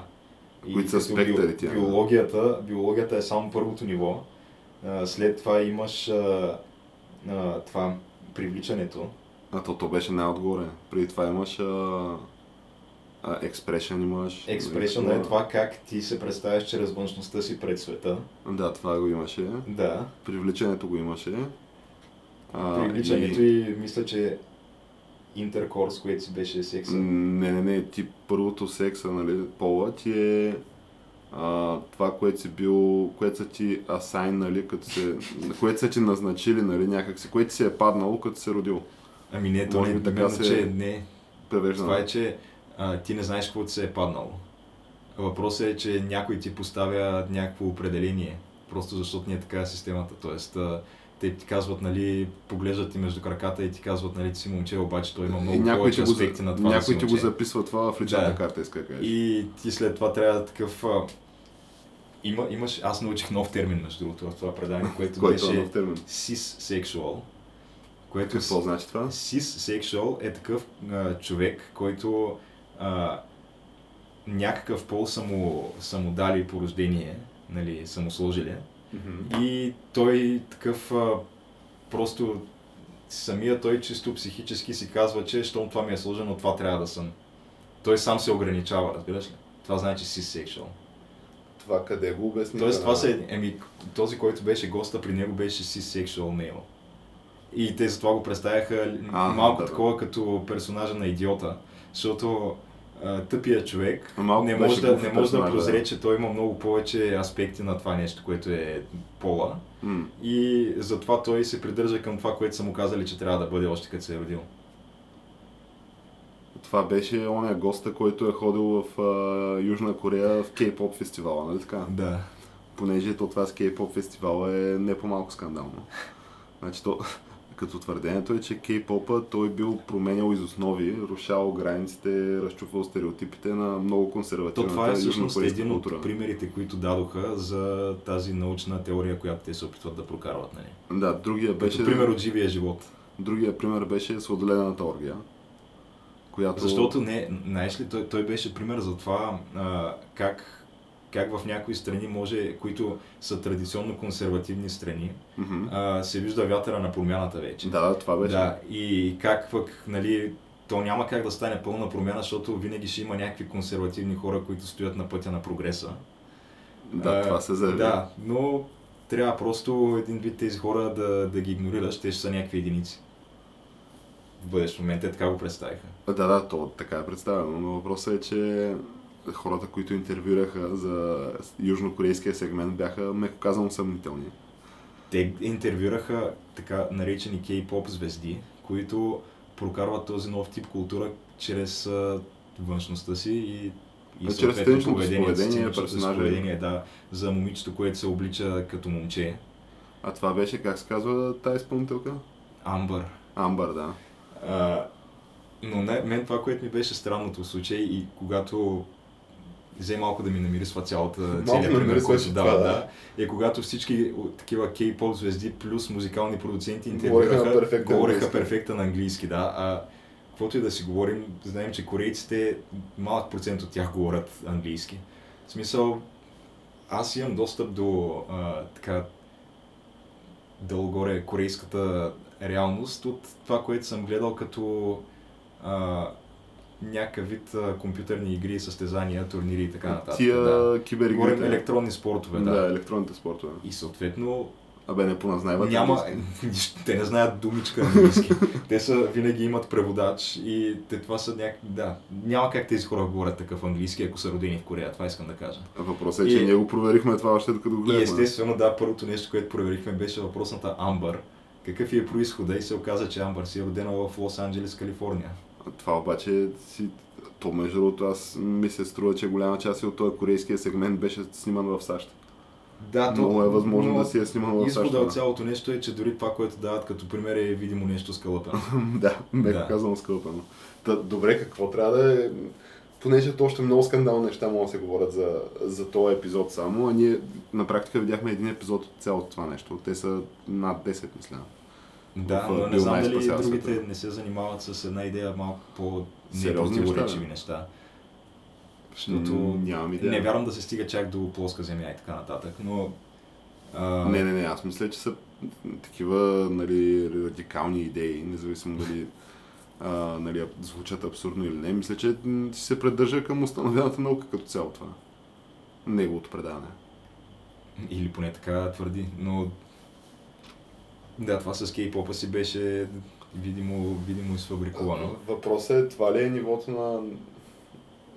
Които са като спектъри тя, да. биологията, биологията е само първото ниво, след това имаш а, това привличането. А то, то беше най-отгоре. Преди това имаш а, а, Expression имаш. Експрешън е това как ти се представяш чрез външността си пред света. Да, това го имаше. Да. Привличането го имаше. А, Привличането и... мисля, че интеркорс, което си беше секса. Не, не, не, ти първото секса, нали, пола ти е а, това, което си бил, което са ти асайн, нали, като се, което са ти назначили, нали, някакси, което си е паднало, като се родил. Ами не, то Може не, би така именно, се че не. Превеждано. Това е, че а, ти не знаеш какво ти се е паднало. Въпросът е, че някой ти поставя някакво определение, просто защото не е така системата. Тоест, а, те ти казват, нали, поглеждат ти между краката и ти казват, нали, ти си момче, обаче той има много повече го, аспекти на това да някой си ти го записва това в личната Да. карта, иска да кажеш. И ти след това трябва да такъв... А, има, имаш, аз научих нов термин, между другото, в това предаване, <laughs> което Който е беше нов термин. cis-sexual. Което Какво значи това? Cis-sexual е такъв а, човек, който а, някакъв пол са му, са му дали по рождение, нали, са му сложили. И той такъв а, просто самия той чисто психически си казва, че щом това ми е сложено, това трябва да съм. Той сам се ограничава, разбираш ли? Това значи cis-sexual. Това къде го обясни? Тоест това се, еми, този, който беше госта при него беше cis-sexual male. И те затова го представяха А, малко да, такова като персонажа на идиота, защото тъпия човек Малко не може, да, не може да прозре, че той има много повече аспекти на това нещо, което е пола. М. И затова той се придържа към това, което са му казали, че трябва да бъде още като се е родил. Това беше оня госта, който е ходил в а, Южна Корея в кей-поп фестивала, нали така? Да. Понеже то това с кей-поп фестивала е не по-малко скандално. Значи то, като твърдението е, че кей-попа той бил променял из основи, рушавал границите, разчупвал стереотипите на много То консервативната това е всъщност един култура. от примерите, които дадоха за тази научна теория, която те се опитват да прокарват. Нали? Да, другия Като беше, пример от живия живот. другия пример беше сладолената оргия, която... Защото не, знаеш ли, той, той беше пример за това а, как, как в някои страни може, които са традиционно консервативни страни, Мгм. а, се вижда вятъра на промяната вече. Да, да, това беше. Да, и как пък, нали, то няма как да стане пълна промяна, защото винаги ще има някакви консервативни хора, които стоят на пътя на прогреса. Да, А, това се заяви. Да, но трябва просто един вид тези хора да, да ги игнорираш, те ще са някакви единици. В бъдещ момент те така го представиха. Да, да, то така е представено, но въпросът е, че хората, които интервюираха за южнокорейския сегмент бяха, меко казано, съмнителни. Те интервюраха така наречени кей-поп звезди, които прокарват този нов тип култура чрез външността си и, и А, чрез сценичното поведение, персонажа. поведение, да, за момичето, което се облича като момче. А това беше, как се казва тази изпълнителка? Амбър. Амбър, да. А, но не, мен това, което ми беше странното в случай и когато взе малко да ми намирисва цялата целият пример, който дава, да. да, е когато всички такива кей-поп звезди плюс музикални продуценти Говореха интервюраха, перфектен говореха английски. перфектен английски, да. А каквото и да си говорим, знаем, че корейците, малък процент от тях говорят английски. В смисъл, аз имам достъп до а, така дългоре корейската реалност от това, което съм гледал като а, някакъв вид а, компютърни игри, състезания, турнири и така нататък. Тия да. Говорим киберигрите. електронни спортове, да. Да, електронните спортове. И съответно Абе, не поназнайват. няма, <laughs> те не знаят думичка английски. те са, винаги имат преводач и те това са някакви, да, няма как тези хора говорят такъв английски, ако са родени в Корея, това искам да кажа. Въпросът е, че И- ние го проверихме това още докато го И гледахме. естествено, да, първото нещо, което проверихме беше въпросната Амбър. Какъв е происхода и се оказа, че Амбър си е родена в Лос-Анджелес, Калифорния. Това обаче си... То между другото, аз ми се струва, че голяма част от този корейския сегмент беше сниман в САЩ. Да, Много е възможно да си е сниман в САЩ. Извода да. от цялото нещо е, че дори това, което дават като пример е видимо нещо скълъпено. <laughs> да, меко Да. казано скълпено. Та, добре, какво трябва да е... Понеже още много скандални неща могат да се говорят за, за този епизод само, а ние на практика видяхме един епизод от цялото това нещо. Те са над 10, мисля. Да, но не знам дали другите света. не се занимават с една идея малко по Сериозни непротиворечиви неща. Защото нямам идея. не вярвам да се стига чак до плоска земя и така нататък, но А, Не, не, не, аз мисля, че са такива нали, радикални идеи, независимо дали а, нали, звучат абсурдно или не. Мисля, че се придържа към установената наука като цяло това. Неговото предаване. Или поне така твърди, но да, това с кей-попа си беше видимо, видимо изфабрикувано. Въпросът е, това ли е нивото на,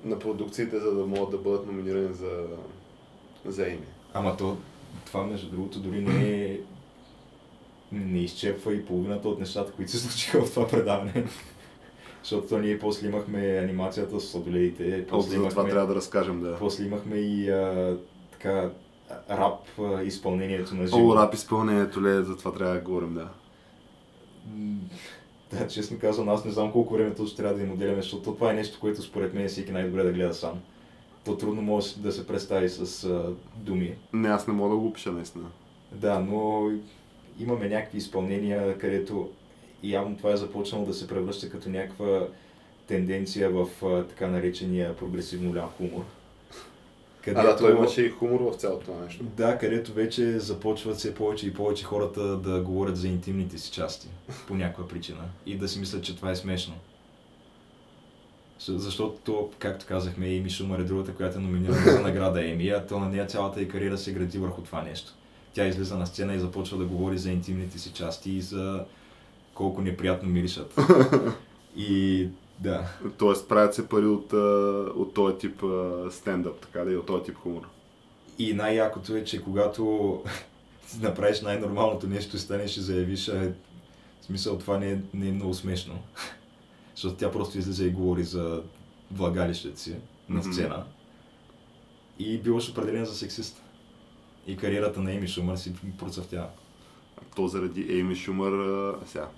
на продукциите, за да могат да бъдат номинирани за, за Еми? Ама то, това между другото дори не е не изчепва и половината от нещата, които се случиха в това предаване. Защото то ние после имахме анимацията с сладоледите, после за това имахме, трябва да разкажем, да. после имахме и а, така рап изпълнението на живо. О, рап изпълнението ли е, за това трябва да говорим, да. Да, честно казвам, аз не знам колко време точно трябва да им отделяме, защото това е нещо, което според мен всеки най-добре да гледа сам. То трудно може да се представи с а, думи. Не, аз не мога да го опиша наистина. Да, но имаме някакви изпълнения, където явно това е започнало да се превръща като някаква тенденция в а, така наречения прогресивно ляв хумор. А, да, той имаше и хумор в цялото това нещо. Да, където вече започват все повече и повече хората да говорят за интимните си части по някаква причина и да си мислят, че това е смешно. Защото, то, както казахме, Еми Шумър е другата, която е номинирана за награда Еми, а то на нея цялата и кариера се гради върху това нещо. Тя излиза на сцена и започва да говори за интимните си части и за колко неприятно миришат. <laughs> И да, Тоест правят се пари от, от този тип стендъп, така да и от този тип хумор. И най-якото е, че когато <laughs> направиш най-нормалното нещо и станеш и заявиш, а, в смисъл това не е, не е много смешно. <laughs> Защото тя просто излиза и говори за влагалището си на сцена. И биваш определен за сексист. И кариерата на Еми Шумър си процъфтява. То заради Ейми Шумър, сега,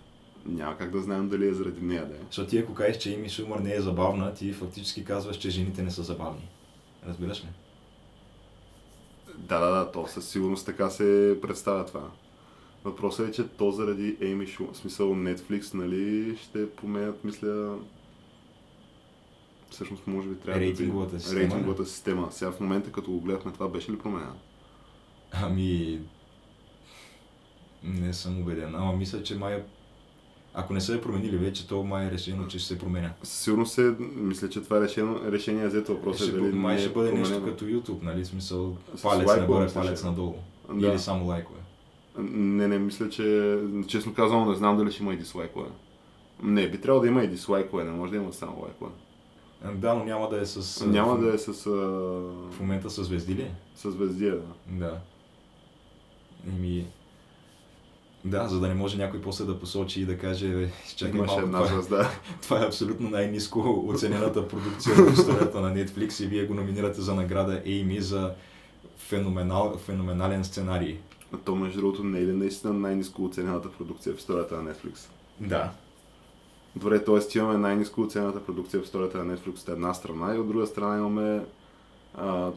няма как да знаем дали е заради нея, да е. Защото ти ако кажеш, че Еми Шумър не е забавна, ти фактически казваш, че жените не са забавни. Разбираш ли? Да, да, да, то със сигурност така се представя това. Въпросът е, че то заради Ейми Шумър, в смисъл Netflix, нали, ще променят, мисля, всъщност може би трябва Рейтинговата да ви... система, Рейтинговата система. Сега в момента, като го гледахме, това беше ли променено? Ами... Не съм убеден. Ама мисля, че май... Ако не са я променили вече, то май е решено, че ще се променя. Със сигурност се, мисля, че това е решено, решение е взето. Въпросът ще, е дали май не ще е бъде нещо променено. като YouTube, нали? Смисъл палец лайкове, нагоре, мисля, палец че. надолу. Да. Или само лайкове. Не, не, мисля, че... Честно казвам, не знам дали ще има и дислайкове. Не, би трябвало да има и дислайкове, не може да има само лайкове. А, Да, но няма да е с... Няма в, да е с, а... В момента с звезди ли? с звездия, да. Да. Еми... Да, за да не може някой после да посочи и да каже, «Бе, чакай малко, една това, звезда. <laughs> това е абсолютно най-низко оценената продукция в историята на Netflix и вие го номинирате за награда Amy за феноменал, феноменален сценарий. А То, между другото, не е ли наистина най-низко оценената продукция в историята на Netflix? Да. Добре, т.е. имаме най-низко оценената продукция в историята на Netflix от една страна и от друга страна имаме а,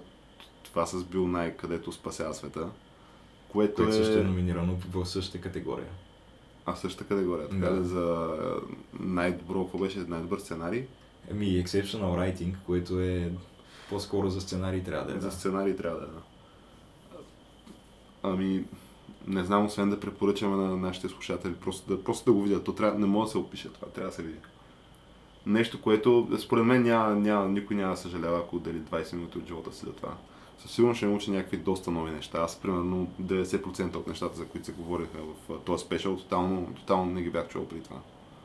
това с Бил Най, където спасява света. Което, Което също е е... номинирано в същата категория. А същата категория, така Да. да. за най-добро, какво беше най-добър сценарий? Ами, exceptional writing, което е по-скоро за сценарий трябва да е. За Да. сценарий трябва да е. Ами, не знам, освен да препоръчаме на нашите слушатели, просто да, просто да го видят. То трябва, не може да се опише това, трябва да се види. Нещо, което според мен няма, няма, никой няма да съжалява, ако отдели 20 минути от живота си за това. Със сигурност ще научи някакви доста нови неща. Аз, примерно, 90% от нещата, за които се говориха в а, този спешъл, тотално, тотално не ги бях чувал при това.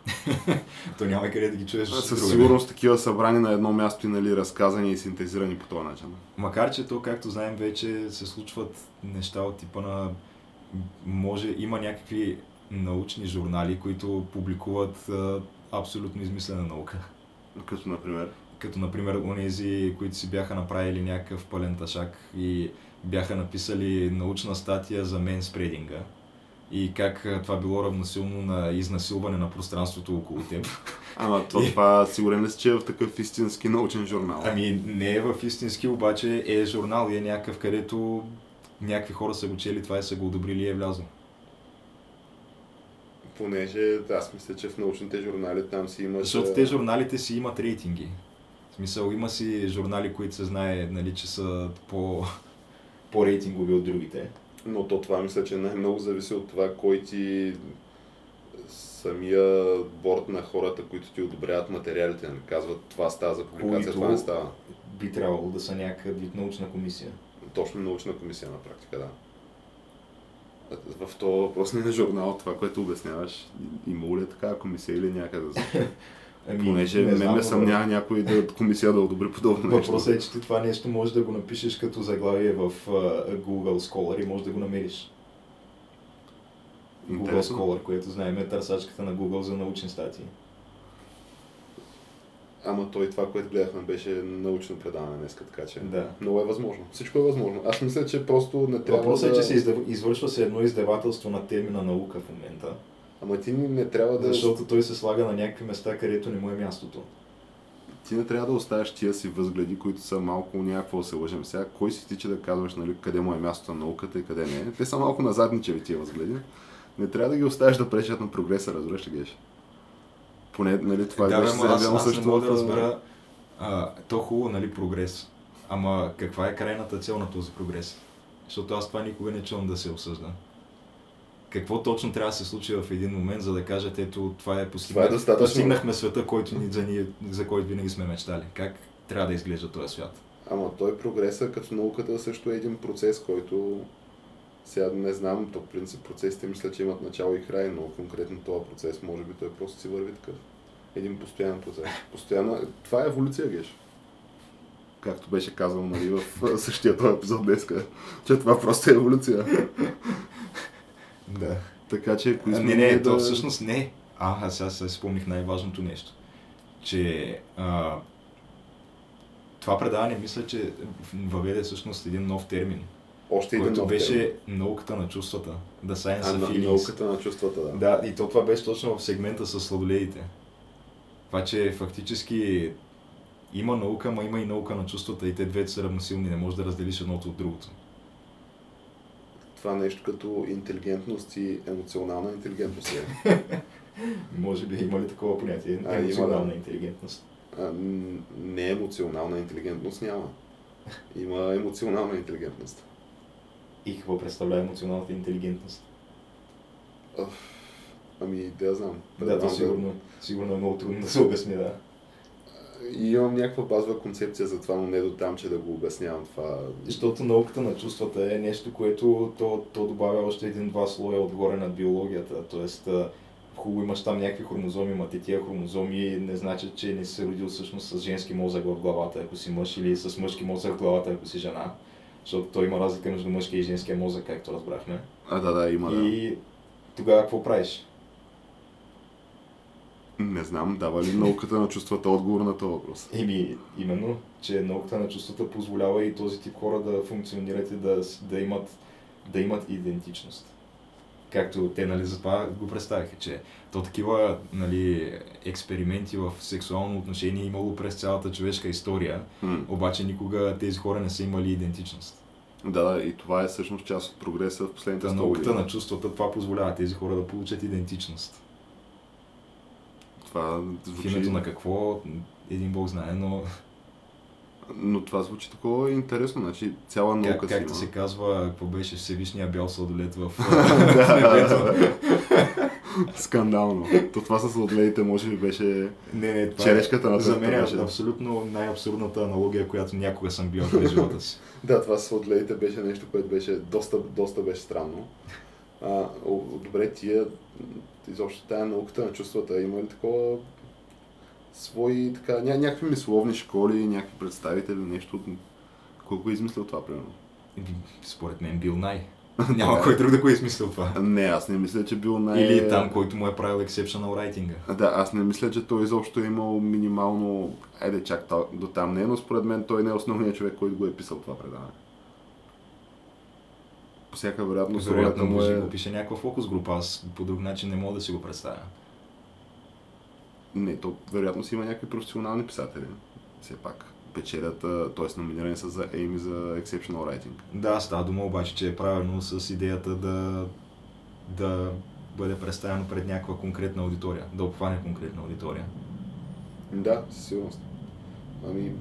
<laughs> То няма къде да ги чуеш. Със другаде. сигурност такива събрани на едно място и нали, разказани и синтезирани по този начин. Макар, че то, както знаем, вече се случват неща от типа на... Може, има някакви научни журнали, които публикуват а, абсолютно измислена наука. Като, например, Като, например, онези, които си бяха направили някакъв пълен ташак и бяха написали научна статия за менспрединга и как това било равносилно на изнасилване на пространството около теб. <laughs> Ама то, това сигурен ли си, че е в такъв истински научен журнал? Ами не е в истински, обаче е журнал и е някакъв, където някакви хора са го чели това и са го одобрили и е влязло. Понеже аз мисля, че в научните журнали там си имаш... Защото те журналите си имат рейтинги. В смисъл, има си журнали, които се знае, нали, че са по, по-рейтингови от другите. Но то това мисля, че най-много зависи от това, кой ти самия борт на хората, които ти одобряват материалите, нали? казват това става за публикация, това не става. Би трябвало да са някакъв вид научна комисия. Точно научна комисия на практика, да. В този въпросния журнал, това, което обясняваш, имало ли е такава комисия или някъде? <laughs> Ами, Понеже не знам, ме но съмнява някой да комисия да одобри подобно нещо. Въпросът е, че ти това нещо можеш да го напишеш като заглавие в а, Google Scholar и можеш да го намериш. Google Интересно. Scholar, което знаем е търсачката на Google за научни статии. Ама той това, което гледахме, беше научно предаване днес, така че Да. много е възможно. Всичко е възможно. Аз мисля, че просто не трябва Въпросът да... е, че се извършва се едно издевателство на термина наука в момента, Ама ти не трябва да... защото той се слага на някакви места, където не му е мястото. Ти не трябва да оставяш тия си възгледи, които са малко някакво да се лъжем. Сега, кой си ти, че да казваш, нали, къде му е мястото на науката и къде не е? Те са малко назадничеви тия възгледи. Не трябва да ги оставяш да пречат на прогреса, разбираш ли геш? Поне, нали, това да, бе, беше ама аз, аз не също мога да разбера. А, то хубаво, нали, прогрес. Ама каква е крайната цел на този прогрес? Защото аз това никога не чувам да се обсъжда. Какво точно трябва да се случи в един момент, за да кажете, ето това е постигнах, Това е достатъчно. постигнахме света, който ни, за, ние, за който винаги сме мечтали. Как трябва да изглежда този свят? Ама той прогреса като науката също е един процес, който сега не знам, то принцип процесите мисля, че имат начало и край, но конкретно този процес, може би той просто си върви такъв. Един постоянен процес. Постоянна... Това е еволюция, Геш. Както беше казал нали, в същия този епизод днеска, че това просто е еволюция. Да. Така че, ако А, искаме не, не, ние то всъщност не. А, аз сега се спомних най-важното нещо. Че а, това предаване мисля, че въведе всъщност един нов термин, Още един който нов беше термин. науката на чувствата. The Science а, of Feelings. науката на чувствата, да. Да, и то това беше точно в сегмента с сладоледите. Това, че фактически има наука, ма има и наука на чувствата и те двете са равносилни, не можеш да разделиш едното от другото. Това нещо като интелигентност и емоционална интелигентност е. <laughs> Може би има ли такова понятие? А, Емоционална да. интелигентност. А, не емоционална интелигентност няма. Има емоционална интелигентност. И какво представлява емоционалната интелигентност? Ами, да знам. Да, то сигурно, сигурно е много трудно да се обясни, да. И имам някаква базова концепция за това, но не до там, че да го обяснявам това. Защото науката на чувствата е нещо, което то, то добавя още един-два слоя отгоре над биологията. Тоест, хубаво имаш там някакви хромозоми, ма те тия хромозоми не значат, че не си се родил всъщност с женски мозък в главата, ако си мъж, или с мъжки мозък в главата, ако си жена. Защото той има разлика между мъжкия и женския мозък, както разбрахме. А, да, да, има, да. И тогава какво правиш? Не знам, дава ли науката на чувствата отговор на този въпрос? Еми, именно, че науката на чувствата позволява и този тип хора да функционират и да, да, имат, да имат идентичност. Както те, нали, затова го представиха, че то такива, нали, експерименти в сексуално отношение е имало през цялата човешка история, М. обаче никога тези хора не са имали идентичност. Да, да, и това е всъщност част от прогреса в последните Та 100 науката на чувствата това позволява тези хора да получат идентичност. Това В звучи... името на какво, един бог знае, но Но това звучи такова интересно, значи цяла наука как, си както има. се казва, какво беше Всевишния бял сладолет в. <laughs> <laughs> Скандално. То това с сладлеите може би беше... Не, не, това Черешката на е, за мен е беше. абсолютно най-абсурдната аналогия, която някога съм бил в живота си. <laughs> Да, това с сладлеите беше нещо, което беше доста, доста беше странно. А, о, добре, тия, изобщо тая науката на чувствата, има ли такова свои, така, ня, някакви мисловни школи, някакви представители, нещо, кой го е измислил това, примерно? Според мен бил най. <laughs> Няма кой друг да го е измислил това. Не, аз не мисля, че бил най... Или там, който му е правил exceptional writing. Да, аз не мисля, че той изобщо е имал минимално... Айде, чак до там не, но според мен той не е основният човек, който го е писал това предаване. По всяка вероятност, Вероятно му е... да го пише някаква фокус група, аз по друг начин не мога да си го представя. Не, то вероятно си има някакви професионални писатели. Все пак. Печелят, т.е. номинирани са за Amy за Exceptional Writing. Да, става дума обаче, че е правилно с идеята да, да бъде представено пред някаква конкретна аудитория, да обхване конкретна аудитория. Да, със сигурност. Ами,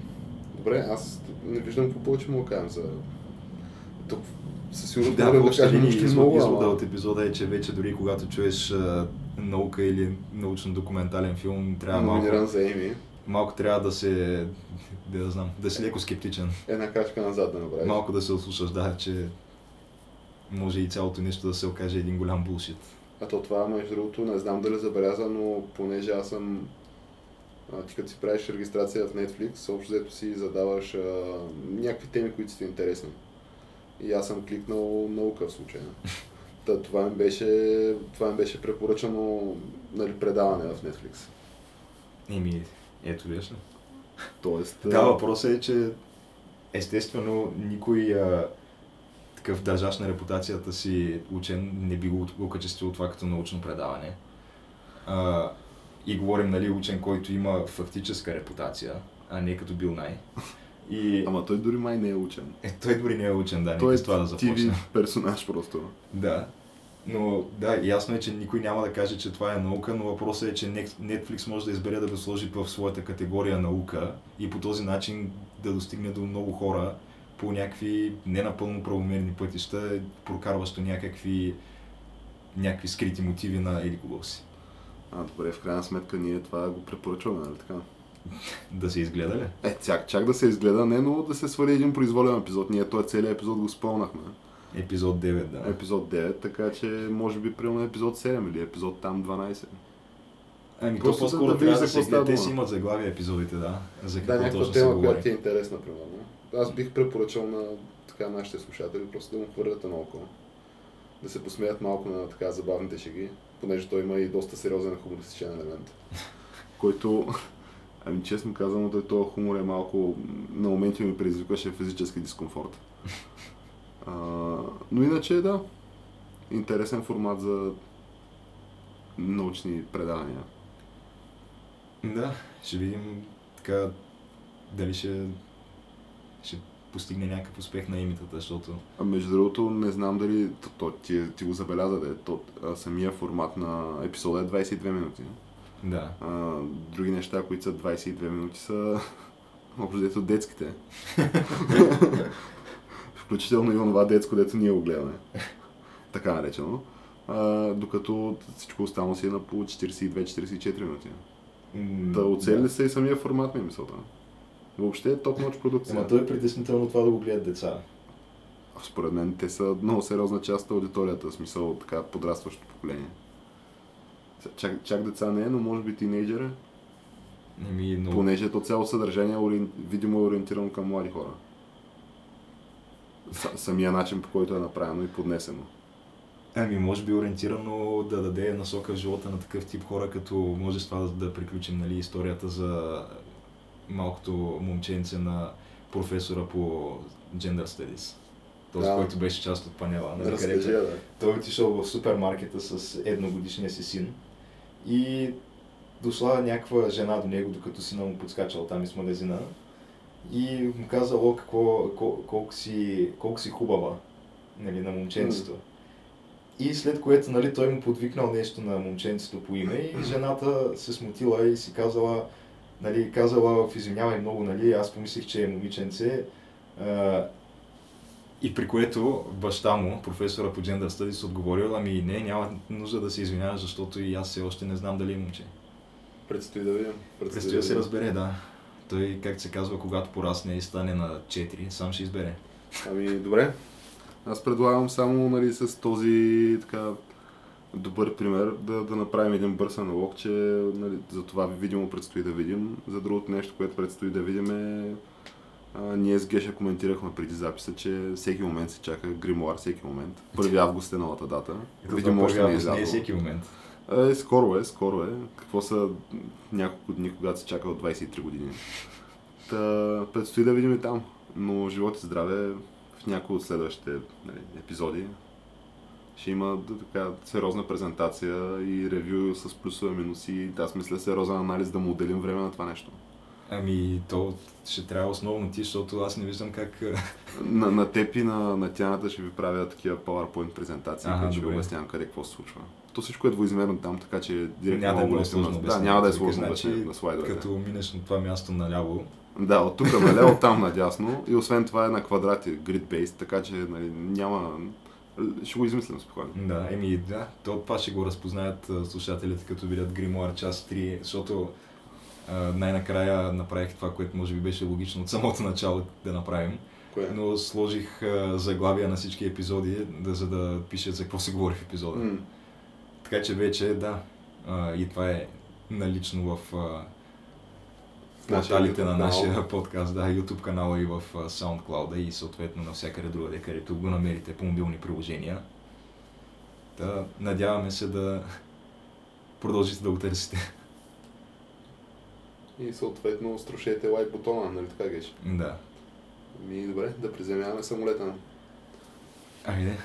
добре, аз не виждам какво повече му кажем за... Тук със сигурност Да, да кажем извод, много, извода от епизода е, че вече дори когато чуеш а, наука или научно-документален филм, трябва номиниран малко, за Еми. малко трябва да се, да, да знам, да си леко скептичен. Една крачка назад да направиш. Малко да се ослушаш, да, че може и цялото нещо да се окаже един голям булшит. А то това, между другото, не знам дали забеляза, но понеже аз съм... А, ти като си правиш регистрация в Netflix, общо взето си задаваш а, някакви теми, които са ти интересни. И аз съм кликнал наука в случая. Та, това, ми беше, това ми беше препоръчано нали, предаване в Netflix. Еми, ето виж. Тоест... Да, въпросът е, че естествено никой а, такъв държащ на репутацията си учен не би го окачествил това като научно предаване. А, и говорим, нали, учен, който има фактическа репутация, а не като бил най. И Ама той дори май не е учен. е, той дори не е учен, да, той е това да започнем. TV персонаж просто. Да. Но да, ясно е, че никой няма да каже, че това е наука, но въпросът е, че Net- Netflix може да избере да го сложи в своята категория наука и по този начин да достигне до много хора по някакви ненапълно правомерни пътища, прокарващо някакви, някакви скрити мотиви на еди си. А, добре, в крайна сметка ние това го препоръчваме, нали така? <laughs> Да се изгледа ли? Е, чак, чак да се изгледа, не, но да се свали един произволен епизод. Ние този целият епизод го спълнахме. Епизод 9, да. Епизод 9, така че може би примерно епизод 7 или епизод там 12. Ами то по-скоро да трябва да се гледа. Те си имат заглавия епизодите, да. За Да, някаква тема, която ти е интересна, примерно. Аз бих препоръчал на така, нашите слушатели просто да му хвърлят едно око. Да се посмеят малко на така забавните шеги, понеже той има и доста сериозен хумористичен елемент. <laughs> който, ами честно казано, той този хумор е малко, на моменти ми предизвикваше физически дискомфорт. <laughs> А, но иначе да, интересен формат за научни предавания. Да, ще видим така дали ще, ще постигне някакъв успех на имитата, защото А между другото, не знам дали то, то, ти, ти го забеляза, да е, то, а, самия формат на епизода е 22 минути. Да. А, други неща, които са 22 минути са <laughs> общо взето детските. <laughs> Включително и онова детско, дето ние го гледаме. Така наречено. А, докато всичко останало си е на по 42-44 минути. М, Та оцелили да. са и самия формат ми е мисълта. Въобще е топ-ноч продукция. Ама то е притеснително това да го гледат деца. Според мен те са много сериозна част от аудиторията, в смисъл така подрастващо поколение. Чак, чак деца не е, но може би тинейджър е, Еми, но... понеже то цяло съдържание е ориен- видимо е ориентирано към млади хора. С- самия начин по който е направено и поднесено. Ами, може би ориентирано да даде насока в живота на такъв тип хора, като може с това да, да приключим нали, историята за малкото момченце на професора по Gender Studies. Този, Да. който беше част от панела. Нали, Разкажи, където да. той отишъл в супермаркета с едногодишния си син и дошла някаква жена до него, докато сина му подскачал там из магазина и му казала какво, кол, колко, си, колко си хубава нали, на момченцето. И след което нали, той му подвикнал нещо на момченцето по име и жената се смутила и си казала, нали, казала, извинявай много, нали, аз помислих, че е момиченце. А, и при което баща му, професора по Gender Studies, отговорил, ами не, няма нужда да се извиняваш, защото и аз все още не знам дали е момче. Предстои да видим. Предстои да се разбере, да. Той, както се казва, когато порасне и стане на 4, сам ще избере. Ами, добре. Аз предлагам само нали, с този така добър пример да, да направим един бърз аналог, че нали, за това видимо предстои да видим. За другото нещо, което предстои да видим е а, ние с Геша коментирахме преди записа, че всеки момент се чака гримуар, всеки момент. 1 август е новата дата. Видимо още първи не е не е излязло. всеки момент. Е, скоро е, скоро е. Какво са няколко дни, когато се чака от 23 години. Та, предстои да видим и там. Но живот и здраве в някои от следващите нали, епизоди ще има да, така сериозна презентация и ревю с плюсове, минуси. Аз мисля сериозен анализ да му отделим време на това нещо. Ами, то ще трябва основно ти, защото аз не виждам как... На, на теб и на, на тяната ще ви правя такива PowerPoint презентации, Ага, които ще ви обяснявам къде какво се случва. То всичко е двоизмерно там, така че директно Няма да е сложно на- Да, няма да е сложно значи, на слайдовете. като минеш на това място наляво, Да, от тук налево, от там надясно. И освен това е на квадрати, grid based, така че нали, няма... Ще го измислям спокойно. Да, еми да, то това ще го разпознаят слушателите, като видят Grimoire част 3, защото най-накрая направих това, което може би беше логично от самото начало да направим. Кое? Но сложих заглавия на всички епизоди, да, за да пише за какво се говори в епизода. М, Така че вече да, а, и това е налично в а, порталите на нашия подкаст, да, YouTube канала и в SoundCloud и съответно навсякъде другаде, където го намерите по мобилни приложения. Та, надяваме се да продължите да го търсите. И съответно струшете лайк бутона, нали така геш? Да. Ми добре, да приземяваме самолета. Айде.